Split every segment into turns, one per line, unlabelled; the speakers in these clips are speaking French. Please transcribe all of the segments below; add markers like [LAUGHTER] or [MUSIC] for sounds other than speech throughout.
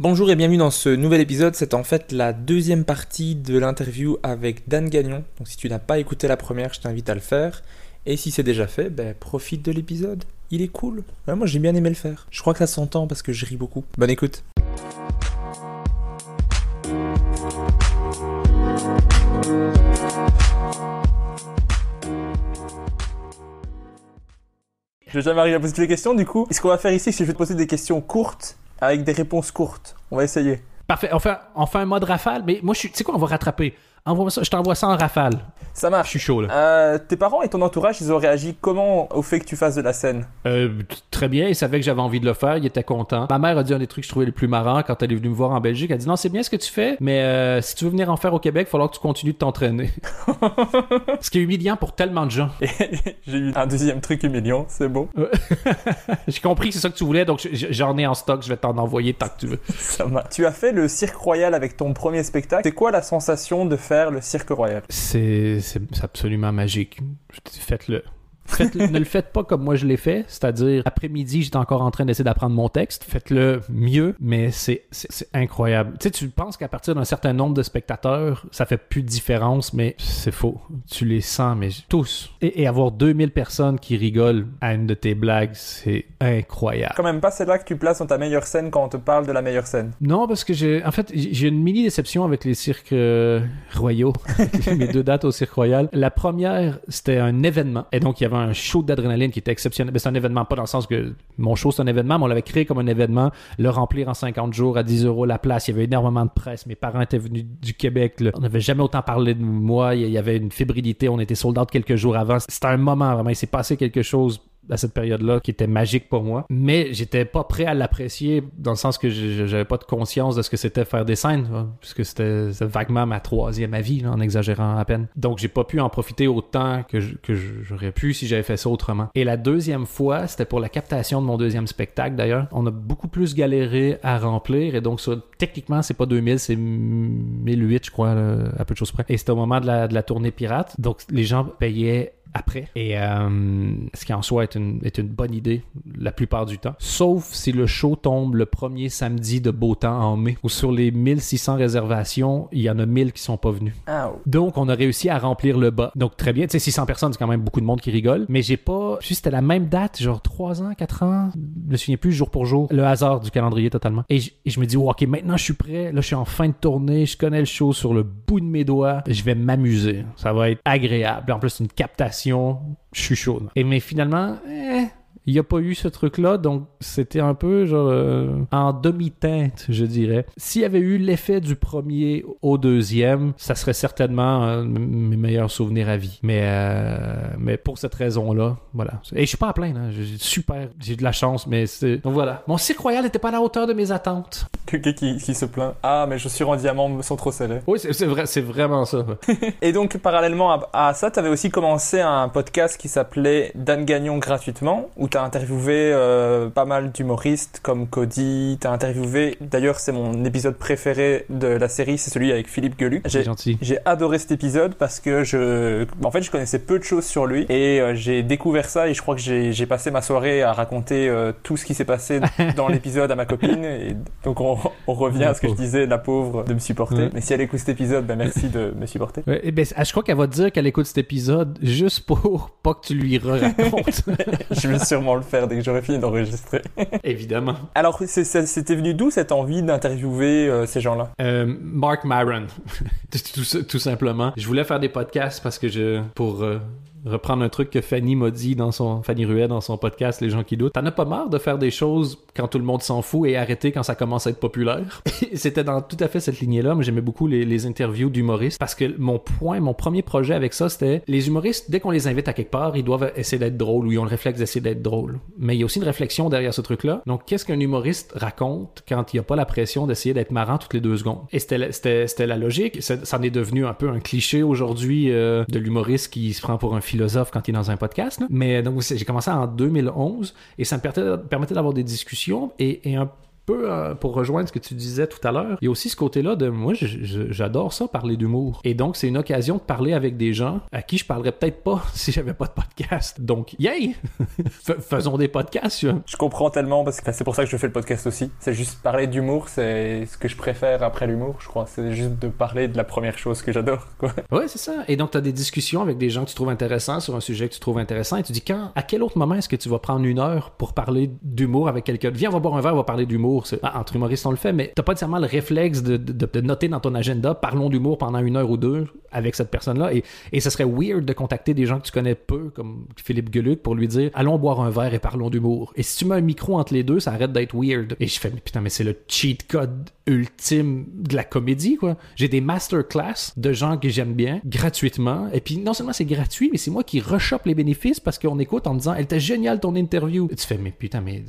Bonjour et bienvenue dans ce nouvel épisode. C'est en fait la deuxième partie de l'interview avec Dan Gagnon. Donc si tu n'as pas écouté la première, je t'invite à le faire. Et si c'est déjà fait, ben, profite de l'épisode. Il est cool. Moi j'ai bien aimé le faire. Je crois que ça s'entend parce que je ris beaucoup. Bonne écoute. Je vais jamais arriver à poser toutes les questions, du coup, ce qu'on va faire ici, c'est que je vais te poser des questions courtes avec des réponses courtes. On va essayer.
Parfait. On fait, on fait un mode rafale, mais moi. Tu sais quoi, on va rattraper. Ça, je t'envoie ça en rafale.
Ça marche.
Je suis chaud, là.
Euh, tes parents et ton entourage, ils ont réagi comment au fait que tu fasses de la scène?
Euh, très bien, ils savaient que j'avais envie de le faire, ils étaient contents. Ma mère a dit un des trucs que je trouvais les plus marrants quand elle est venue me voir en Belgique. Elle a dit non, c'est bien ce que tu fais, mais euh, si tu veux venir en faire au Québec, il va falloir que tu continues de t'entraîner. [LAUGHS] ce qui est humiliant pour tellement de gens.
J'ai eu un deuxième truc humiliant, c'est beau. [LAUGHS]
J'ai compris que c'est ça que tu voulais, donc j'en ai en stock, je vais t'en envoyer tant que tu veux.
Ça marche. Tu as fait le Cirque Royal avec ton premier spectacle. C'est quoi la sensation de faire le Cirque Royal
c'est absolument magique. Faites-le. [LAUGHS] Ne le faites pas comme moi je l'ai fait, c'est-à-dire après-midi, j'étais encore en train d'essayer d'apprendre mon texte. Faites-le mieux, mais c'est c'est- c'est incroyable. Tu sais, tu penses qu'à partir d'un certain nombre de spectateurs, ça fait plus de différence, mais c'est faux. Tu les sens, mais tous. Et, et avoir 2000 personnes qui rigolent à une de tes blagues, c'est incroyable.
Quand même pas celle-là que tu places dans ta meilleure scène quand on te parle de la meilleure scène.
Non, parce que j'ai, en fait, j'ai j'ai une mini déception avec les cirques euh, royaux, [LAUGHS] mes deux dates au cirque royal. La première, c'était un événement, et donc il y avait un show d'adrénaline qui était exceptionnel. Mais c'est un événement, pas dans le sens que mon show c'est un événement, mais on l'avait créé comme un événement, le remplir en 50 jours à 10 euros la place. Il y avait énormément de presse. Mes parents étaient venus du Québec. On n'avait jamais autant parlé de moi. Il y avait une fébrilité. On était sold out quelques jours avant. C'était un moment vraiment. Il s'est passé quelque chose à cette période-là qui était magique pour moi. Mais j'étais pas prêt à l'apprécier dans le sens que j'avais pas de conscience de ce que c'était faire des scènes, là, puisque c'était vaguement ma troisième avis, là, en exagérant à peine. Donc j'ai pas pu en profiter autant que j'aurais pu si j'avais fait ça autrement. Et la deuxième fois, c'était pour la captation de mon deuxième spectacle d'ailleurs. On a beaucoup plus galéré à remplir et donc ça, techniquement c'est pas 2000, c'est 1008 je crois, là, à peu de choses près. Et c'était au moment de la, de la tournée pirate, donc les gens payaient après. Et euh, ce qui en soi est une, est une bonne idée la plupart du temps. Sauf si le show tombe le premier samedi de beau temps en mai, où sur les 1600 réservations, il y en a 1000 qui sont pas venus. Donc, on a réussi à remplir le bas. Donc, très bien. Tu sais, 600 personnes, c'est quand même beaucoup de monde qui rigole. Mais j'ai pas... Puis c'était la même date, genre 3 ans, 4 ans. Je me souviens plus, jour pour jour. Le hasard du calendrier, totalement. Et je, et je me dis, oh, OK, maintenant, je suis prêt. Là, je suis en fin de tournée. Je connais le show sur le bout de mes doigts. Je vais m'amuser. Ça va être agréable. En plus, une captation. Là. Et mais finalement, eh, Il n'y a pas eu ce truc-là, donc c'était un peu genre euh, en demi-teinte, je dirais. S'il y avait eu l'effet du premier au deuxième, ça serait certainement euh, mes meilleurs souvenirs à vie. Mais, euh, mais pour cette raison-là, voilà. Et je suis pas à plaindre, hein. J'ai- super, j'ai de la chance, mais c'est... Donc voilà. Mon Cirque Royal n'était pas à la hauteur de mes attentes.
Quelqu'un qui, qui se plaint. Ah, mes chaussures en diamant sont trop scellées.
Oui, c'est, c'est vrai, c'est vraiment ça. [LAUGHS]
Et donc, parallèlement à, à ça, tu avais aussi commencé un podcast qui s'appelait Dan Gagnon gratuitement, où tu as interviewé euh, pas mal d'humoristes comme Cody. Tu as interviewé, d'ailleurs, c'est mon épisode préféré de la série, c'est celui avec Philippe.
C'est
J'ai
gentil.
j'ai adoré cet épisode parce que je, en fait, je connaissais peu de choses sur lui et euh, j'ai découvert ça et je crois que j'ai j'ai passé ma soirée à raconter euh, tout ce qui s'est passé [LAUGHS] dans l'épisode à ma copine. Et donc on, on revient
La
à ce que je disais, la pauvre, de me supporter.
Ouais.
Mais si elle écoute cet épisode, ben merci de me supporter.
Ouais, eh ben, je crois qu'elle va te dire qu'elle écoute cet épisode juste pour pas que tu lui [LAUGHS] racontes.
je vais sûrement le faire dès que j'aurai fini d'enregistrer. [LAUGHS]
Évidemment.
Alors, c'était venu d'où cette envie d'interviewer euh, ces gens-là?
Euh, Mark Maron, [LAUGHS] tout, tout- tout simplement. Je voulais faire des podcasts parce que je, pour euh, reprendre un truc que Fanny m'a dit dans son, Fanny Ruet dans son podcast Les gens qui doutent, t'en as pas marre de faire des choses quand tout le monde s'en fout et arrêter quand ça commence à être populaire? [LAUGHS] C'était dans tout à fait cette lignée-là, mais j'aimais beaucoup les, interviews d'humoristes parce que mon point, mon premier projet avec ça, c'était les humoristes, dès qu'on les invite à quelque part, ils doivent essayer d'être drôles ou ils ont le réflexe d'essayer d'être drôles. Mais il y a aussi une réflexion derrière ce truc-là. Donc, qu'est-ce qu'un humoriste raconte quand il n'y a pas la pression d'essayer d'être marrant toutes les deux secondes? Et c'était la- logique. Ça ça en est devenu un peu un cliché aujourd'hui euh, de l'humoriste qui se prend pour un philosophe quand il est dans un podcast. Mais donc, j'ai commencé en 2011 et ça me permettait, permettait d'avoir des discussions et, et un peu euh, pour rejoindre ce que tu disais tout à l'heure, il y a aussi ce côté-là de moi, je- je- j'adore ça, parler d'humour. Et donc, c'est une occasion de parler avec des gens à qui je parlerais peut-être pas [LAUGHS] si j'avais pas de podcast. Donc, yay! [LAUGHS] Fais- Faisons des podcasts. tu vois.
Je comprends tellement parce que c'est pour ça que je fais le podcast aussi. C'est juste parler d'humour, c'est ce que je préfère après l'humour, je crois. C'est juste de parler de la première chose que j'adore. [LAUGHS]
Ouais, c'est ça. Et donc, tu as des discussions avec des gens que tu trouves intéressants sur un sujet que tu trouves intéressant et tu dis quand, à quel autre moment est-ce que tu vas prendre une heure pour parler d'humour avec quelqu'un? Viens, on va boire un verre, on va parler d'humour. Ah, entre humoristes, on le fait, mais t'as pas nécessairement le réflexe de, de- noter dans ton agenda parlons d'humour pendant une heure ou deux avec cette personne-là. Et, et ce serait weird de contacter des gens que tu connais peu, comme Philippe Geluc, pour lui dire allons boire un verre et parlons d'humour. Et si tu mets un micro entre les deux, ça arrête d'être weird. Et je fais mais putain, mais c'est le cheat code ultime de la comédie, quoi. J'ai des masterclass de gens que j'aime bien, gratuitement. Et puis, non seulement c'est gratuit, mais c'est moi qui rechoppe les bénéfices parce qu'on écoute en disant, elle était géniale ton interview. Et tu fais, mais putain, mais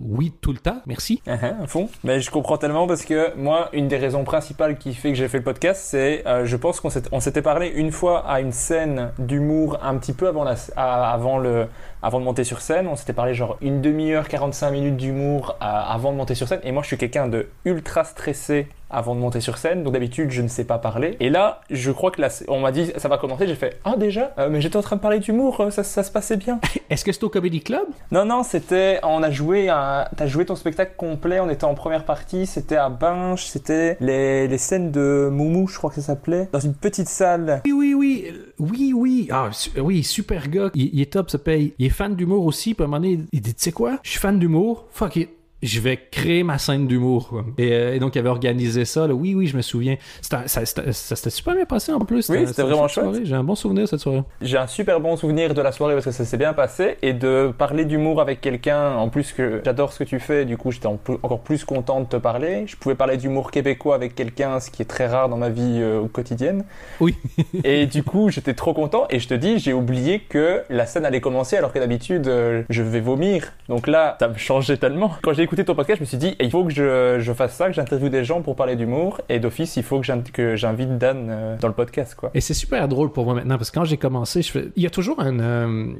oui, tout le temps, merci. [LAUGHS]
Fond. Mais je comprends tellement parce que moi, une des raisons principales qui fait que j'ai fait le podcast, c'est, euh, je pense qu'on s'était parlé une fois à une scène d'humour un petit peu avant de monter sur scène. On s'était parlé genre une demi-heure, 45 minutes d'humour euh, avant de monter sur scène. Et moi, je suis quelqu'un de ultra stressé avant de monter sur scène. Donc d'habitude, je ne sais pas parler. Et là, je crois que là, on m'a dit, ça va commencer. J'ai fait, ah déjà? Euh, Mais j'étais en train de parler d'humour, euh, ça, ça se passait bien. [LAUGHS]
Est-ce que c'est au Comedy Club?
Non, non, c'était. On a joué. Un... T'as joué ton spectacle complet. On était en première partie. C'était à Binge. C'était les... les scènes de Moumou, je crois que ça s'appelait. Dans une petite salle.
Oui, oui, oui. euh, Oui, oui. Ah, su- oui, super gars. Il, il est top, ça paye. Il est fan d'humour aussi. Puis à un moment donné, il dit, tu sais quoi? Je suis fan d'humour. Fuck it. Je vais créer ma scène d'humour. Et, euh, et donc, il avait organisé ça. là. Oui, oui, je me souviens. Un- ça s'était super bien passé en plus.
Oui, c'était vraiment
chouette. J'ai un bon souvenir de cette soirée.
J'ai un super bon souvenir de la soirée parce que ça s'est bien passé. Et de parler d'humour avec quelqu'un, en plus que j'adore ce que tu fais, du coup j'étais en encore plus content de te parler. Je pouvais parler d'humour québécois avec quelqu'un, ce qui est très rare dans ma vie euh, quotidienne.
Oui. [LAUGHS]
Et du coup, j'étais trop content. Et je te dis, j'ai oublié que la scène allait commencer alors que d'habitude, euh, je vais vomir. Donc là, ça me changeait tellement. Quand j'ai écouté ton podcast, je me suis dit, il faut que je, je fasse ça, que j'interviewe des gens pour parler d'humour. Et d'office, il faut que j'in- que j'invite Dan euh, dans le podcast, quoi.
Et c'est super drôle pour moi maintenant parce que quand j'ai commencé, il y a toujours un, euh,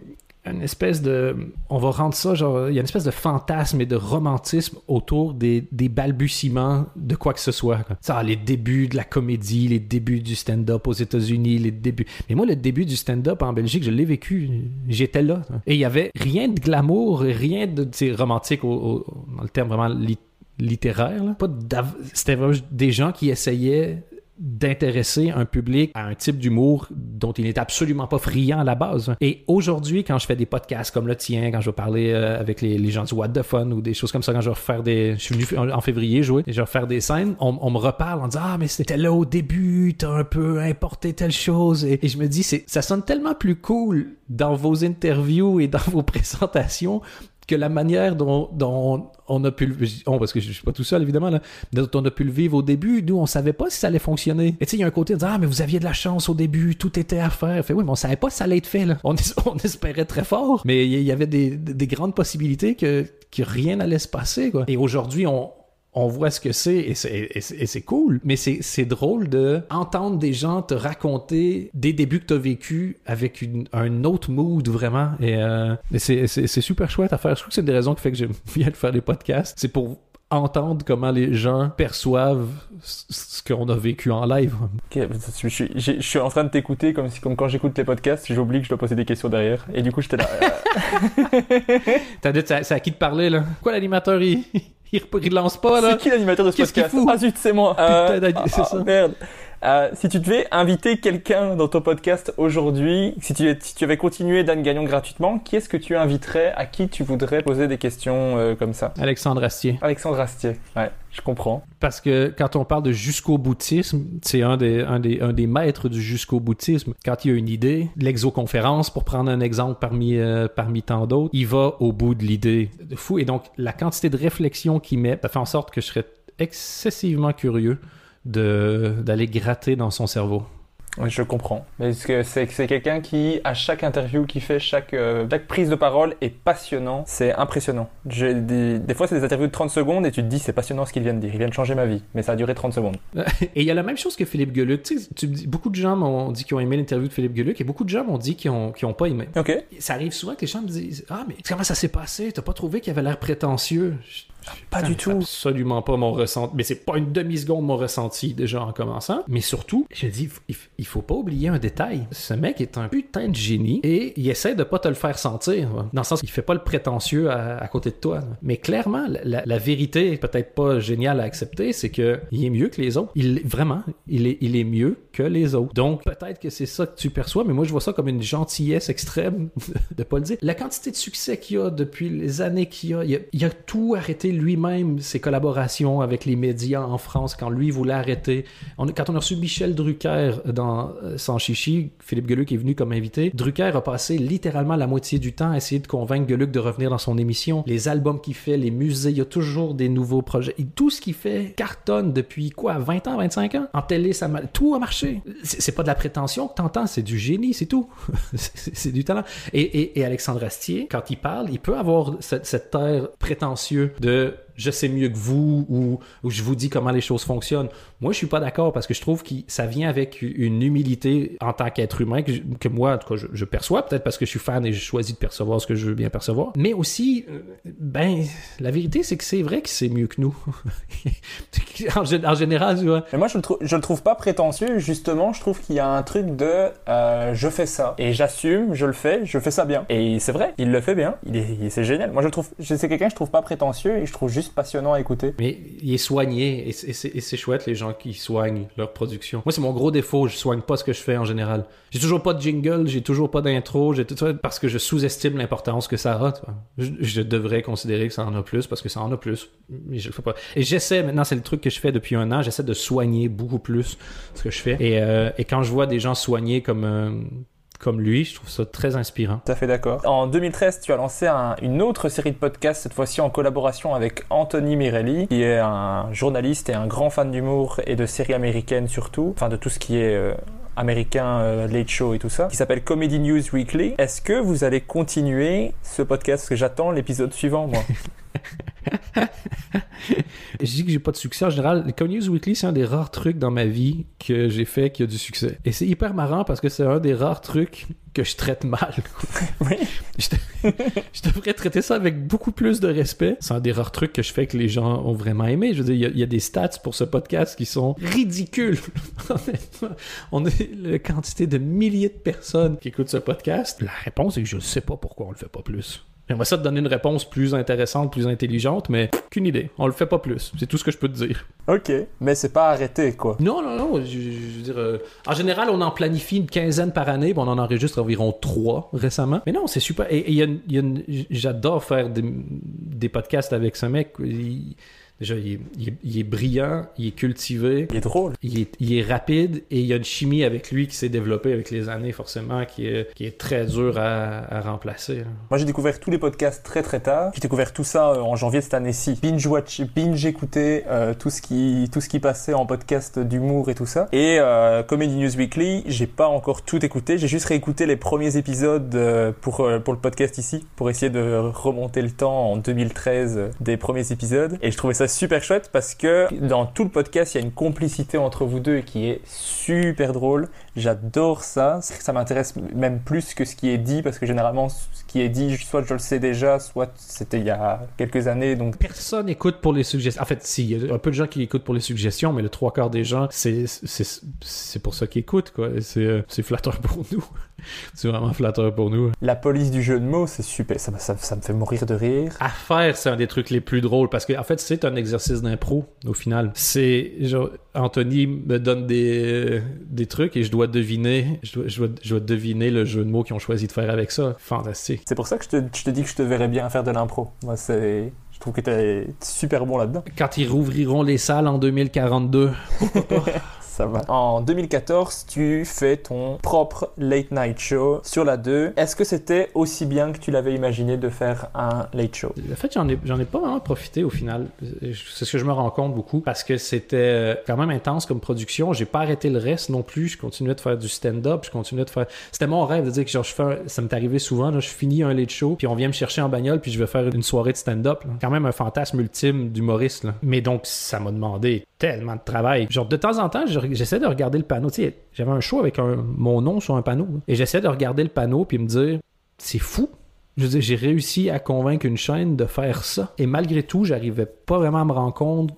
une espèce de. On va rendre ça genre. Il y a une espèce de fantasme et de romantisme autour des, des balbutiements de quoi que ce soit. Ça, les débuts de la comédie, les débuts du stand-up aux États-Unis, les débuts. Mais moi, le début du stand-up en Belgique, je l'ai vécu. J'étais là. Et il y avait rien de glamour, rien de romantique au- dans le terme vraiment lit- littéraire. là. Pas d'av- C'était vraiment des gens qui essayaient d'intéresser un public à un type d'humour dont il n'est absolument pas friand à la base. Et aujourd'hui, quand je fais des podcasts comme le tien, quand je vais parler euh, avec les, gens du What the Fun ou des choses comme ça, quand je vais faire des... Je suis venu en février jouer et je vais des scènes, on, on me reparle en disant « Ah, mais c'était là au début, t'as un peu importé telle chose. » Et, je me dis, ça sonne tellement plus cool dans vos interviews et dans vos [LAUGHS] présentations que la manière dont, on a pu le on, parce que je suis pas tout seul évidemment là, dont on a pu le vivre au début, nous on savait pas si ça allait fonctionner. Et tu sais, il y a un côté de dire, ah mais vous aviez de la chance au début, tout était à faire. Fait oui, mais on savait pas si ça allait être fait là. On, [LAUGHS] espérait très fort, mais il y, avait des, des grandes possibilités que, que rien n'allait se passer quoi. Et aujourd'hui, on on voit ce que c'est et c'est cool. Mais c'est drôle de entendre des gens te raconter des débuts que tu as vécu avec une, un autre mood vraiment. Et, euh, c'est super chouette à faire. Je trouve que c'est une des raisons qui fait que j'aime [LAUGHS] bien de faire des podcasts. C'est pour entendre comment les gens perçoivent ce qu'on a vécu en live.
je, suis, je, suis, en train de t'écouter comme, si, comme quand j'écoute les podcasts, j'oublie que je dois poser des questions derrière. Et du coup, j'étais là. [LAUGHS]
T'as dit, c'est à qui de parler là? Quoi l'animateur il il, lance pas là.
C'est qui l'animateur de ce podcast? Ah zut, c'est moi. Euh, c'est ah, ça. Merde. Euh, si tu devais inviter quelqu'un dans ton podcast aujourd'hui, si tu, si tu avais continué Dan Gagnon gratuitement, qui est-ce que tu inviterais À qui tu voudrais poser des questions euh, comme ça?
Alexandre Astier.
Alexandre Astier, ouais, je comprends.
Parce que quand on parle de jusqu'au boutisme, c'est un des, un, des, un des maîtres du jusqu'au boutisme. Quand il y a une idée, l'exoconférence, pour prendre un exemple parmi, euh, parmi tant d'autres, il va au bout de l'idée. Fou. Et donc, la quantité de réflexion qu'il met, ça fait en sorte que je serais excessivement curieux d'aller gratter dans son cerveau.
Oui, je comprends. Mais c'est quelqu'un qui, à chaque interview qu'il fait, chaque, euh, chaque prise de parole est passionnant. C'est impressionnant. Des, des, fois, c'est des interviews de 30 secondes et tu te dis, c'est passionnant ce qu'il vient de dire. Il vient de changer ma vie. Mais ça a duré 30 secondes. [LAUGHS]
et il y a la même chose que Philippe Geluc. Tu, sais, tu beaucoup de gens m'ont dit qu'ils ont aimé l'interview de Philippe Geluc et beaucoup de gens m'ont dit qu'ils n'ont ont pas aimé.
OK.
Ça arrive souvent que les gens me disent, ah, mais comment ça s'est passé? T'as pas trouvé qu'il avait l'air prétentieux?
Pas du tout.
Absolument pas mon ressenti. Mais c'est pas une demi-seconde mon ressenti déjà en commençant. Mais surtout, je dis, il faut pas oublier un détail. Ce mec est un putain de génie et il essaie de pas te le faire sentir. Dans le sens qu'il fait pas le prétentieux à, côté de toi. Mais clairement, la, vérité, peut-être pas géniale à accepter, c'est que il est mieux que les autres. Il, vraiment, il est, il est mieux que les autres. Donc, peut-être que c'est ça que tu perçois, mais moi, je vois ça comme une gentillesse extrême [LAUGHS] de pas le dire. La quantité de succès qu'il a depuis les années qu'il a, il a, il a tout arrêté lui-même ses collaborations avec les médias en France quand lui voulait arrêter. quand on a reçu Michel Drucker dans euh, Sans Chichi, Philippe Geluc est venu comme invité. Drucker a passé littéralement la moitié du temps à essayer de convaincre Geluc de revenir dans son émission. Les albums qu'il fait, les musées, il y a toujours des nouveaux projets. Et tout ce qu'il fait cartonne depuis quoi 20 ans, 25 ans? En télé, tout a marché. C'est pas de la prétention que t'entends, c'est du génie, c'est tout. [LAUGHS] c'est du talent. Et, Alexandre Astier, quand il parle, il peut avoir cette, cette air prétentieux de je sais mieux que vous ou, je vous dis comment les choses fonctionnent. Moi, je suis pas d'accord parce que je trouve que ça vient avec une humilité en tant qu'être humain que, moi, en tout cas, je, perçois, peut-être parce que je suis fan et je choisis de percevoir ce que je veux bien percevoir. Mais aussi, euh, ben, la vérité, c'est que c'est vrai que c'est mieux que nous. [LAUGHS] en, général, tu vois.
Mais moi, je le, je le trouve pas prétentieux. Justement, je trouve qu'il y a un truc de euh, je fais ça et j'assume, je le fais, je fais ça bien. Et c'est vrai, il le fait bien. Il est, c'est génial. Moi, je le trouve, c'est quelqu'un que je trouve pas prétentieux et je trouve juste passionnant à écouter.
Mais il est soigné et c'est chouette les gens qui soignent leur production. Moi, c'est mon gros défaut. Je soigne pas ce que je fais en général. J'ai toujours pas de jingle, j'ai toujours pas d'intro, j'ai tout ça parce que je sous-estime l'importance que ça a. Je, devrais considérer que ça en a plus parce que ça en a plus, mais je le fais pas. Et j'essaie maintenant, c'est le truc que je fais depuis un an. J'essaie de soigner beaucoup plus ce que je fais. Et, euh, quand je vois des gens soigner comme euh, comme lui. Je trouve ça très inspirant.
Tout à fait d'accord. En 2013, tu as lancé une autre série de podcasts, cette fois-ci en collaboration avec Anthony Mirelli, qui est un journaliste et un grand fan d'humour et de séries américaines surtout, enfin de tout ce qui est euh, américain, euh, late show et tout ça, qui s'appelle Comedy News Weekly. Est-ce que vous allez continuer ce podcast? Parce que j'attends l'épisode suivant, moi. [LAUGHS] [LAUGHS]
je dis que j'ai pas de succès en général. Le Comedy News Weekly, c'est un des rares trucs dans ma vie que j'ai fait qui a du succès. Et c'est hyper marrant parce que c'est un des rares trucs que je traite mal. [LAUGHS]
oui.
Je, devrais traiter ça avec beaucoup plus de respect. C'est un des rares trucs que je fais que les gens ont vraiment aimé. Je veux dire, il y, a, des stats pour ce podcast qui sont ridicules. [LAUGHS] On a la quantité de milliers de personnes qui écoutent ce podcast. La réponse est que je ne sais pas pourquoi on le fait pas plus. J'aimerais ça te donner une réponse plus intéressante, plus intelligente, mais qu'une idée. On le fait pas plus. C'est tout ce que je peux te dire.
Ok, mais c'est pas arrêté, quoi.
Non, non, non. Je, veux dire, euh, en général, on en planifie une quinzaine par année, puis on en enregistre environ trois récemment. Mais non, c'est super. Et et il y a une- il y a une- j'adore faire des, des podcasts avec ce mec. Il- déjà, il est, il est- il est brillant, il est cultivé.
Il est drôle.
Il est, il est rapide et il y a une chimie avec lui qui s'est développée avec les années, forcément, qui est, qui très dur à, à remplacer. là.
Moi, j'ai découvert tous les podcasts très très tard. J'ai découvert tout ça euh, en janvier de cette année-ci. Binge watch, binge écouter euh, tout ce qui tout ce qui passait en podcast d'humour et tout ça. Et euh, Comedy News Weekly, j'ai pas encore tout écouté. J'ai juste réécouté les premiers épisodes euh, pour pour le podcast ici, pour essayer de remonter le temps en 2013 euh, des premiers épisodes. Et je trouvais ça super chouette parce que dans tout le podcast, il y a une complicité entre vous deux qui est super drôle. J'adore ça. Ça m'intéresse même plus que ce qui est dit parce que généralement, ce qui est dit, soit je le sais déjà, soit c'était il y a quelques années. Donc,
Personne écoute pour les suggestions. En fait, si, il y a un peu de gens qui écoutent pour les suggestions, mais le trois quarts des gens, c'est c'est- c'est pour ça qu'ils écoutent, quoi. Euh, c'est flatteur pour nous. [LAUGHS] c'est vraiment flatteur pour nous.
la police du jeu de mots, c'est super. Ça, ça, ça me fait mourir de rire.
À faire, c'est un des trucs les plus drôles parce que en fait, c'est un exercice d'impro au final. C'est genre Anthony me donne des, des trucs et je dois deviner, je dois, je dois, je dois deviner le jeu de mots qu'ils ont choisi de faire avec ça. Fantastique.
C'est pour ça que je te, je te dis que je te verrais bien faire de l'impro. Moi, c'est. Je trouve que t'es super bon là-dedans.
Quand ils rouvriront les salles en 2042, [LAUGHS]
Ça va. En 2014, tu fais ton propre late night show sur la 2. Est-ce que c'était aussi bien que tu l'avais imaginé de faire un late show?
En fait, j'en ai, j'en ai pas vraiment profité au final. C'est ce que je me rends compte beaucoup parce que c'était euh, quand même intense comme production. J'ai pas arrêté le reste non plus. Je continuais de faire du stand-up. Je continuais de faire. C'était mon rêve de dire que genre, je fais un- ça m'est arrivé souvent. Là, je finis un late show, puis on vient me chercher en bagnole, puis je vais faire une soirée de stand-up. là. Quand même un fantasme ultime d'humoriste. là. Mais donc, ça m'a demandé tellement de travail. Genre, de temps en temps, je- j'essaie de regarder le panneau. Tu sais, j'avais un show avec mon nom sur un panneau. Et j'essaie de regarder le panneau, puis me dire, c'est fou. Je veux j'ai réussi à convaincre une chaîne de faire ça. Et malgré tout, j'arrivais pas vraiment à me rendre compte.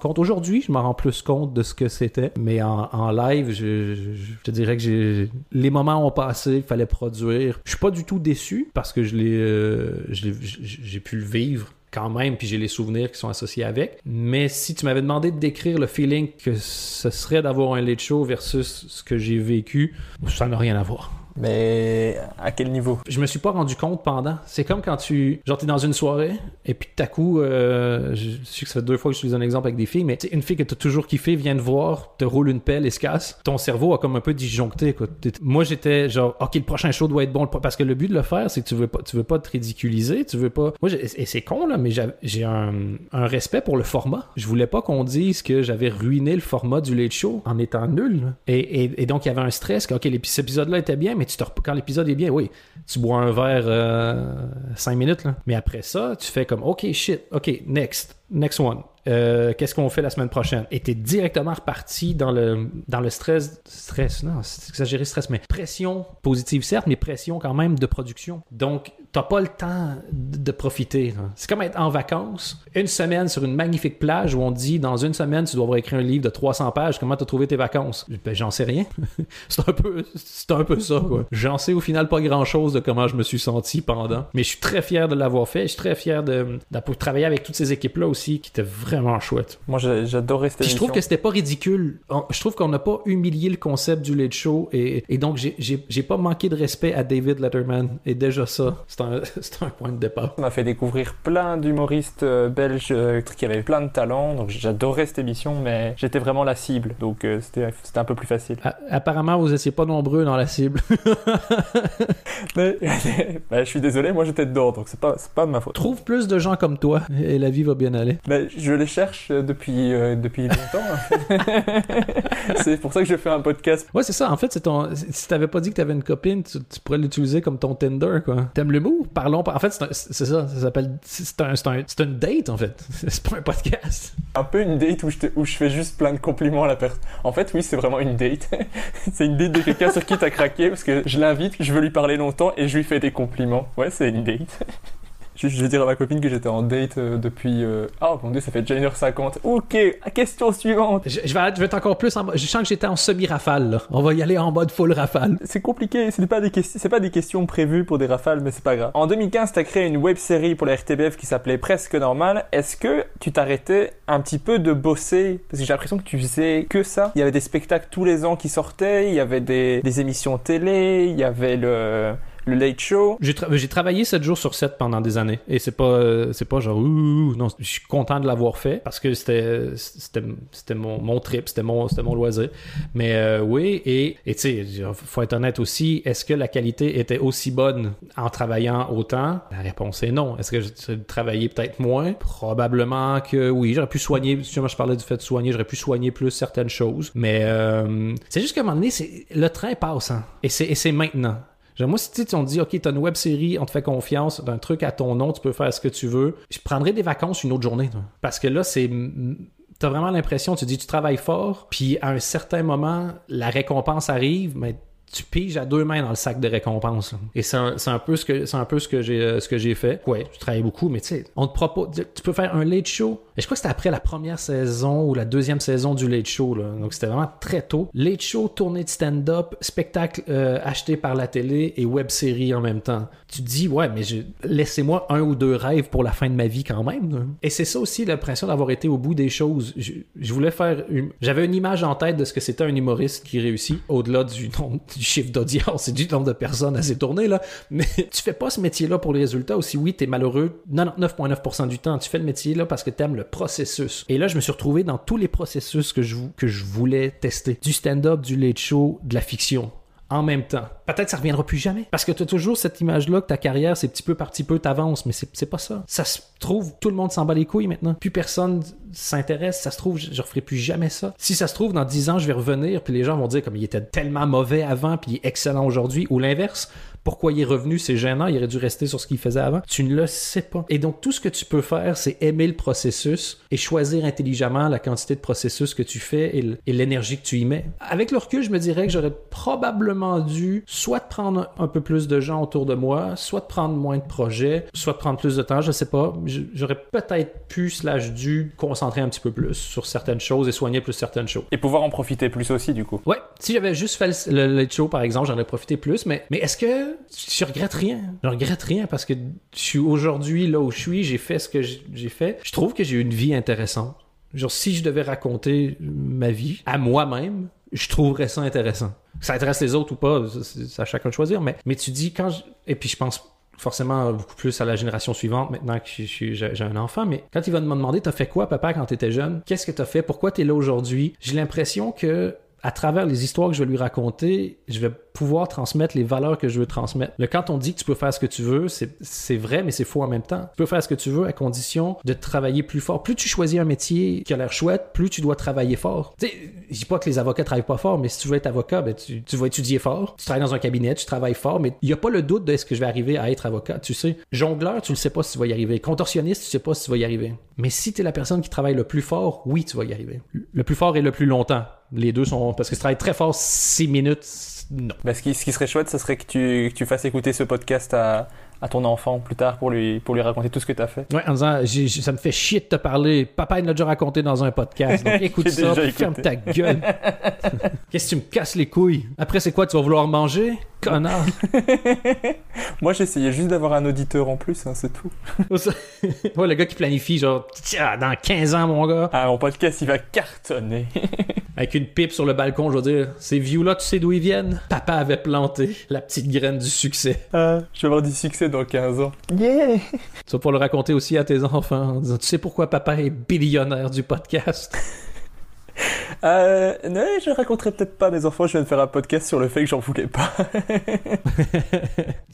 Compte. Aujourd'hui, je me rends plus compte de ce que c'était. Mais en, live, je, te dirais que les moments ont passé, il fallait produire. Je suis pas du tout déçu parce que je l'ai, euh, j'ai pu le vivre quand même, puis j'ai les souvenirs qui sont associés avec. Mais si tu m'avais demandé de décrire le feeling que ce serait d'avoir un late show versus ce que j'ai vécu, ça n'a rien à voir.
Mais à quel niveau?
Je me suis pas rendu compte pendant. C'est comme quand tu. Genre, t'es dans une soirée, et puis tout à coup, euh, je sais que ça fait deux fois que je utilise un exemple avec des filles, mais une fille que t'as toujours kiffé vient te voir, te roule une pelle et se casse. Ton cerveau a comme un peu disjoncté, Moi, j'étais genre, OK, le prochain show doit être bon. Parce que le but de le faire, c'est que tu veux pas, tu veux pas te ridiculiser, tu veux pas. Moi, et c'est con, là, mais j'ai un, respect pour le format. Je voulais pas qu'on dise que j'avais ruiné le format du late show en étant nul. Et, donc, il y avait un stress que, OK, cet épisode-là était bien, mais tu te rep- quand l'épisode est bien, oui, tu bois un verre euh, cinq minutes. Mais après ça, tu fais comme, OK, shit, OK, next, next one. Euh, Qu'est-ce qu'on fait la semaine prochaine? Et t'es directement reparti dans le, dans le stress. Stress, non, c'est exagéré stress, mais pression positive, certes, mais pression quand même de production. Donc, t'as pas le temps de de profiter. C'est comme être en vacances, une semaine sur une magnifique plage où on dit dans une semaine, tu dois avoir écrit un livre de 300 pages. Comment t'as trouvé tes vacances? Ben, j'en sais rien. [LAUGHS] c'est un peu, c'est un peu ça, quoi. J'en sais au final pas grand chose de comment je me suis senti pendant. Mais je suis très fier de l'avoir fait. Je suis très fier de, de travailler avec toutes ces équipes-là aussi qui étaient vraiment chouettes.
Moi, j'adorais cette
Puis je
émission.
trouve que c'était pas ridicule. On- Je trouve qu'on n'a pas humilié le concept du late show et, et donc j'ai- pas manqué de respect à David Letterman. Et déjà ça, c'est un, [LAUGHS] point de départ.
Ça m'a fait découvrir plein d'humoristes euh, belges euh, qui avaient plein de talent. Donc j'adorais cette émission, mais j'étais vraiment la cible. Donc euh, c'était un peu plus facile.
A- apparemment, vous étiez pas nombreux dans la cible. [LAUGHS]
Mais, [LAUGHS] bah, je suis désolé, moi j'étais dedans, donc c'est pas, c'est pas de ma faute.
Trouve plus de gens comme toi et la vie va bien aller.
Mais je les cherche euh, depuis, euh, depuis longtemps. fait. [LAUGHS] c'est pour ça que je fais un podcast.
Ouais, c'est ça. En fait, c'est ton. Si t'avais pas dit que t'avais une copine, tu, tu pourrais l'utiliser comme ton Tinder, quoi. T'aimes l'humour? Parlons. En fait, c'est un- ça. Ça s'appelle. C'est un, un, une date, en fait. [LAUGHS] C'est pas un podcast.
Un peu une date où je, te- où je fais juste plein de compliments à la personne. En fait, oui, c'est vraiment une date. [LAUGHS] c'est une date de quelqu'un sur qui t'as craqué parce que je l'invite, je veux lui parler longtemps et je lui fais des compliments. Ouais, c'est une date. Je, vais dire à ma copine que j'étais en date euh, depuis. euh, Oh mon dieu, ça fait déjà 1h50. Ok, question suivante.
Je, je vais, je vais être encore plus en mode- Je sens que j'étais en semi-rafale. On va y aller en mode full rafale.
C'est compliqué, c'est pas des questions, c'est pas des questions prévues pour des rafales, mais c'est pas grave. En 2015, t'as créé une web série pour la RTBF qui s'appelait Presque Normal. Est-ce que tu t'arrêtais un petit peu de bosser? Parce que j'ai l'impression que tu faisais que ça. Il y avait des spectacles tous les ans qui sortaient, il y avait des, des émissions télé, il y avait le, le Late Show.
J'ai tra- j'ai travaillé 7 jours sur 7 pendant des années. Et c'est pas, euh, c'est pas genre, ouh, non, je suis content de l'avoir fait parce que c'était, c'était, mon, mon trip, c'était mon, c'était mon loisir. Mais euh, oui, et, tu sais, faut être honnête aussi, est-ce que la qualité était aussi bonne en travaillant autant? La réponse est non. Est-ce que j'ai travaillé peut-être moins? Probablement que oui. J'aurais pu soigner, justement, je parlais du fait de soigner, j'aurais pu soigner plus certaines choses. Mais euh, c'est juste qu'à un moment donné, le train passe, hein, et c'est maintenant. Moi, si tu on dit, OK, t'as une web série, on te fait confiance, t'as un truc à ton nom, tu peux faire ce que tu veux, je prendrais des vacances une autre journée. Parce que là, c'est. T'as vraiment l'impression, tu dis, tu travailles fort, puis à un certain moment, la récompense arrive, mais tu piges à deux mains dans le sac de récompense. Et c'est un, un peu ce que euh, ce que j'ai fait. Ouais, je travaille beaucoup, mais tu sais, on te propose, tu peux faire un late show. Et je crois que c'était après la première saison ou la deuxième saison du late show. Là. Donc c'était vraiment très tôt. Late show, tournée de stand-up, spectacle euh, acheté par la télé et web série en même temps. Tu te dis ouais, mais laissez-moi un ou deux rêves pour la fin de ma vie quand même. là. Et c'est ça aussi l'impression d'avoir été au bout des choses. Je, voulais faire une... J'avais une image en tête de ce que c'était un humoriste qui réussit, au-delà du nombre du chiffre d'audience et du nombre de personnes à ses tournées, là. Mais [LAUGHS] tu fais pas ce métier-là pour les résultats. Aussi, oui, t'es malheureux 99,9% du temps. Tu fais le métier-là parce que t'aimes le processus. Et là, je me suis retrouvé dans tous les processus que je, voulais tester. Du stand-up, du late show, de la fiction en même temps. Peut-être que ça reviendra plus jamais. Parce que tu as toujours cette image-là que ta carrière, c'est petit peu par petit peu, t'avances, mais c'est pas ça. Ça se trouve, tout le monde s'en bat les couilles maintenant. Plus personne s'intéresse. Ça se trouve, je, je referai plus jamais ça. Si ça se trouve, dans 10 ans, je vais revenir, puis les gens vont dire comme il était tellement mauvais avant, puis il excellent aujourd'hui, ou l'inverse. Pourquoi il est revenu, c'est gênant, il aurait dû rester sur ce qu'il faisait avant. Tu ne le sais pas. Et donc, tout ce que tu peux faire, c'est aimer le processus et choisir intelligemment la quantité de processus que tu fais et l'énergie que tu y mets. Avec le recul, je me dirais que j'aurais probablement dû soit prendre un peu plus de gens autour de moi, soit prendre moins de projets, soit prendre plus de temps, je sais pas. J'aurais peut-être pu, slash dû, concentrer un petit peu plus sur certaines choses et soigner plus certaines choses.
Et pouvoir en profiter plus aussi, du coup.
Ouais, si j'avais juste fait le, le show, par exemple, j'en aurais profité plus, mais, mais est-ce que je regrette rien? Je regrette rien parce que je suis aujourd'hui là où je suis, j'ai fait ce que j'ai fait. Je trouve que j'ai eu une vie intéressante. Genre, si je devais raconter ma vie à moi-même, je trouverais ça intéressant. Ça intéresse les autres ou pas, c'est à chacun de choisir, mais, tu dis quand je... Et puis je pense forcément beaucoup plus à la génération suivante maintenant que j'ai un enfant, mais quand il va me demander t'as fait quoi papa quand t'étais jeune, qu'est-ce que t'as fait, pourquoi t'es là aujourd'hui, j'ai l'impression que à travers les histoires que je vais lui raconter, je vais pouvoir transmettre les valeurs que je veux transmettre. Quand on dit que tu peux faire ce que tu veux, c'est vrai, mais c'est faux en même temps. Tu peux faire ce que tu veux à condition de travailler plus fort. Plus tu choisis un métier qui a l'air chouette, plus tu dois travailler fort. Tu sais, je dis pas que les avocats travaillent pas fort, mais si tu veux être avocat, ben tu, vas étudier fort. Tu travailles dans un cabinet, tu travailles fort, mais il y a pas le doute de est-ce que je vais arriver à être avocat. Tu sais, jongleur, tu ne sais pas si tu vas y arriver. Contorsionniste, tu sais pas si tu vas y arriver. Mais si tu es la personne qui travaille le plus fort, oui, tu vas y arriver. Le plus fort et le plus longtemps. Les deux sont parce que tu travailles très fort 6 minutes. Non.
Bah, ce, qui, ce qui serait chouette, ce serait que tu, que tu fasses écouter ce podcast à, à ton enfant plus tard pour lui, pour lui raconter tout ce que tu as fait.
Ouais, en disant, ça me fait chier de te parler. Papa, il l'a déjà raconté dans un podcast. Donc [LAUGHS] écoute ça, ferme ta gueule. [LAUGHS] Qu'est-ce que tu me casses les couilles? Après, c'est quoi? Tu vas vouloir manger? Connard. [LAUGHS]
Moi, j'essayais juste d'avoir un auditeur en plus, hein, c'est tout.
ouais, le gars qui planifie, genre, tiens, dans 15 ans, mon gars,
Ah, mon podcast, il va cartonner.
avec une pipe sur le balcon, je veux dire, ces views-là, tu sais d'où ils viennent? Papa avait planté la petite graine du succès.
Ah, je vais avoir du succès dans 15 ans. Yeah!
Tu vas pouvoir le raconter aussi à tes enfants en disant, tu sais pourquoi papa est billionnaire du podcast? [LAUGHS]
Euh, non, je raconterai peut-être pas à mes enfants, je viens de faire un podcast sur le fait que j'en voulais pas. [LAUGHS]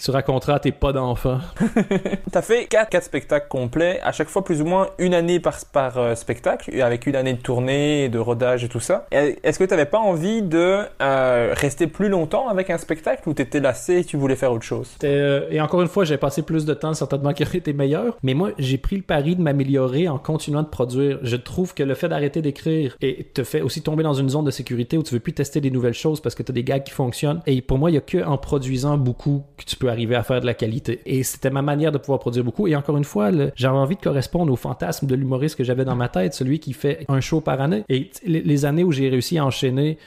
tu raconteras tes pas d'enfants. [LAUGHS]
T'as fait 4, quatre spectacles complets, à chaque fois plus ou moins une année par, par euh, spectacle, avec une année de tournée, de rodage et tout ça. Est-ce que t'avais pas envie de euh, rester plus longtemps avec un spectacle ou t'étais lassé et tu voulais faire autre chose?
Euh, et encore une fois, j'ai passé plus de temps, certainement qui aurait été meilleur. Mais moi, j'ai pris le pari de m'améliorer en continuant de produire. Je trouve que le fait d'arrêter d'écrire et te fait aussi tomber dans une zone de sécurité où tu veux plus tester des nouvelles choses parce que tu as des gags qui fonctionnent. Et pour moi, il y a que en produisant beaucoup que tu peux arriver à faire de la qualité. Et c'était ma manière de pouvoir produire beaucoup. Et encore une fois, j'avais envie de correspondre au fantasme de l'humoriste que j'avais dans ma tête, celui qui fait un show par année. Et les, années où j'ai réussi à enchaîner